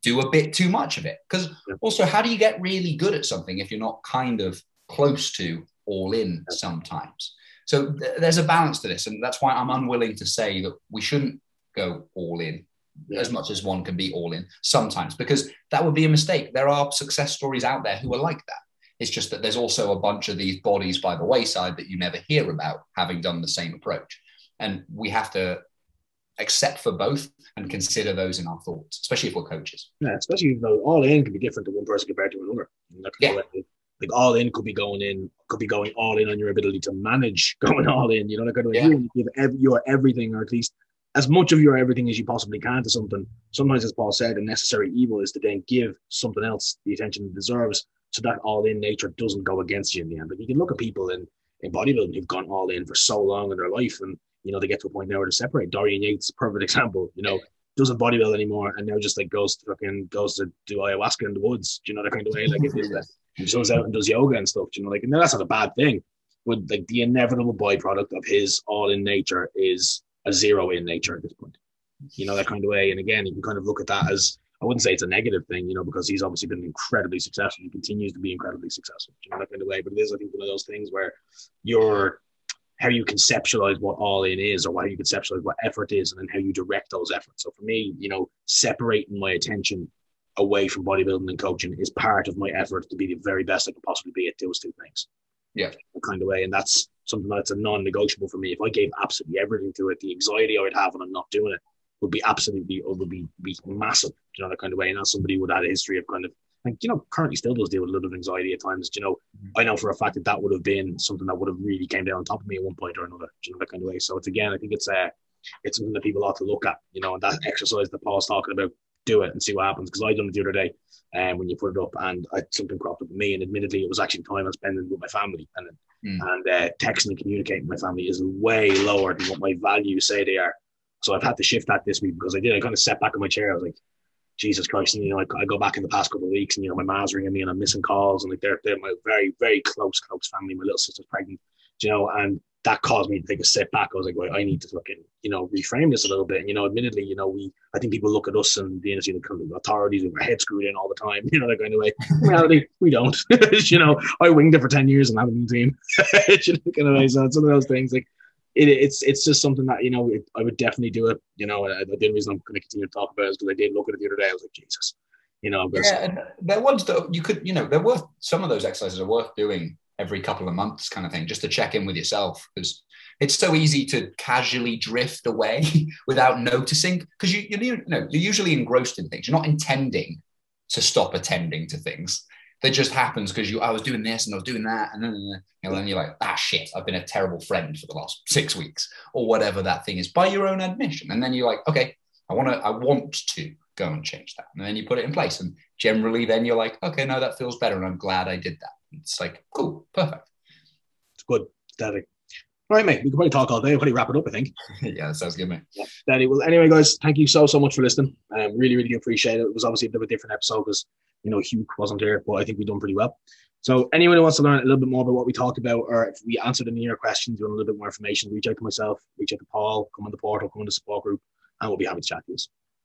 do a bit too much of it. Because also, how do you get really good at something if you're not kind of close to all in sometimes? So th- there's a balance to this, and that's why I'm unwilling to say that we shouldn't go all in Yeah. as much as one can be all in sometimes, because that would be a mistake. There are success stories out there who are like that. It's just that there's also a bunch of these bodies by the wayside that you never hear about having done the same approach, and we have to accept for both and consider those in our thoughts, especially if we're coaches. Yeah, especially though all in can be different to one person compared to another. And that kind of way, Like all in could be going in, could be going all in on your ability to manage *laughs* going all in. You know, like, kind of way. Yeah. You give ev- your everything, or at least as much of your everything as you possibly can to something. Sometimes, as Paul said, a necessary evil is to then give something else the attention it deserves, so that all in nature doesn't go against you in the end. But you can look at people in in bodybuilding who've gone all in for so long in their life, and you know they get to a point now where they separate. Dorian Yates, perfect example. You know, doesn't bodybuild anymore, and now just like goes to fucking goes to do ayahuasca in the woods. Do you know that kind of way? Like it is that he goes out and does yoga and stuff. do You know, like and that's not a bad thing. But like the inevitable byproduct of his all in nature is a zero in nature at this point. You know that kind of way. And again, you can kind of look at that as I wouldn't say it's a negative thing, you know, because he's obviously been incredibly successful. He continues to be incredibly successful. You know that kind of way. But it is, I think, one of those things where you're how you conceptualize what all in is or how you conceptualize what effort is and then how you direct those efforts. So for me, you know, separating my attention away from bodybuilding and coaching is part of my effort to be the very best I can possibly be at those two things. Yeah. Kind of way. And that's something that's a non-negotiable for me. If I gave absolutely everything to it, the anxiety I would have when I'm not doing it would be absolutely it would be, be massive, you know, that kind of way. And as somebody would had a history of kind of like, you know, currently still does deal with a little bit of anxiety at times. You know, I know for a fact that that would have been something that would have really came down on top of me at one point or another, you know, that kind of way. So it's again, I think it's uh, it's something that people ought to look at, you know, and that exercise that Paul's talking about, do it and see what happens. Because I done it the other day, um, when you put it up, and I, something cropped up with me, and admittedly, it was actually time I'm spending with my family, and Mm. and uh, texting and communicating with my family is way lower than what my values say they are. So I've had to shift that this week because I did. I kind of sat back in my chair. I was like, Jesus Christ. And, you know, I, I go back in the past couple of weeks and, you know, my mom's ringing me and I'm missing calls and like they're, they're my very, very close, close family. My little sister's pregnant, you know, and that caused me to take a step back. I was like, well, I need to fucking, you know, reframe this a little bit. And, you know, admittedly, you know, we, I think people look at us and the industry, the kind of authorities with our head screwed in all the time, *laughs* you know, they're going way. In reality, we don't, *laughs* you know, I winged it for 10 years and I'm in the team, you know, kind of. So it's one of those things like, it, it's it's just something that you know it, I would definitely do it. You know, and the only reason I'm going to continue to talk about it is because I did look at it the other day. I was like, Jesus, you know, Yeah, and they're ones that you could, you know, they're worth some of those exercises are worth doing every couple of months, kind of thing, just to check in with yourself because it's so easy to casually drift away *laughs* without noticing because you, you you know you're usually engrossed in things. You're not intending to stop attending to things. That just happens because you I was doing this and I was doing that and then know, then you're like ah shit I've been a terrible friend for the last six weeks or whatever that thing is by your own admission and then you're like okay I want to I want to go and change that and then you put it in place and generally then you're like okay no that feels better and I'm glad I did that it's like cool perfect it's good. Static. Right, mate. We can probably talk all day. We'll probably wrap it up, I think. *laughs* yeah, that sounds good, mate. Yeah. Danny, well, anyway, guys, thank you so, so much for listening. Um, really, really appreciate it. It was obviously a bit of a different episode because, you know, Hugh wasn't here, but I think we've done pretty well. So, anyone who wants to learn a little bit more about what we talked about, or if we answered any of your questions, you want a little bit more information, reach out to myself, reach out to Paul, come on the portal, come on the support group, and we'll be happy to chat to you.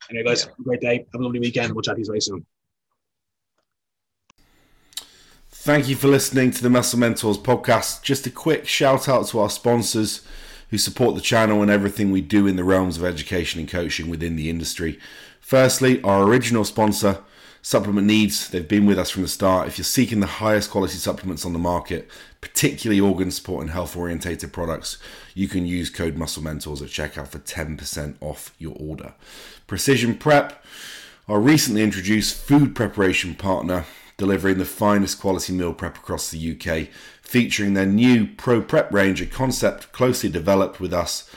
Anyway, guys, yeah. have a great day. Have a lovely weekend. We'll chat to you very soon. Thank you for listening to the Muscle Mentors podcast. Just a quick shout out to our sponsors who support the channel and everything we do in the realms of education and coaching within the industry. Firstly, our original sponsor, Supplement Needs. They've been with us from the start. If you're seeking the highest quality supplements on the market, particularly organ support and health orientated products, you can use code Muscle Mentors at checkout for 10% off your order. Precision Prep, our recently introduced food preparation partner delivering the finest quality meal prep across the UK, featuring their new Pro Prep range, a concept closely developed with us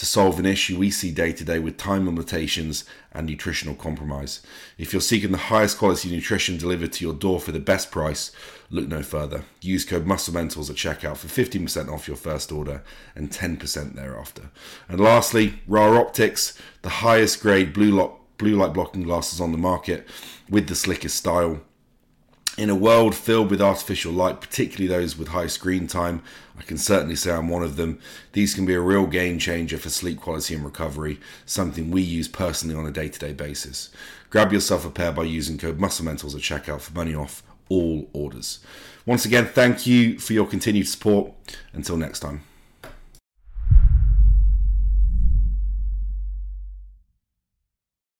to solve an issue we see day to day with time limitations and nutritional compromise. If you're seeking the highest quality nutrition delivered to your door for the best price, look no further. Use code MuscleMentors at checkout for 15% off your first order and 10% thereafter. And lastly, Ra Optics, the highest grade blue light blocking glasses on the market with the slickest style in a world filled with artificial light, particularly those with high screen time, I can certainly say I'm one of them. These can be a real game changer for sleep quality and recovery, something we use personally on a day to day basis. Grab yourself a pair by using code MuscleMentors at checkout for money off all orders. Once again, thank you for your continued support. Until next time.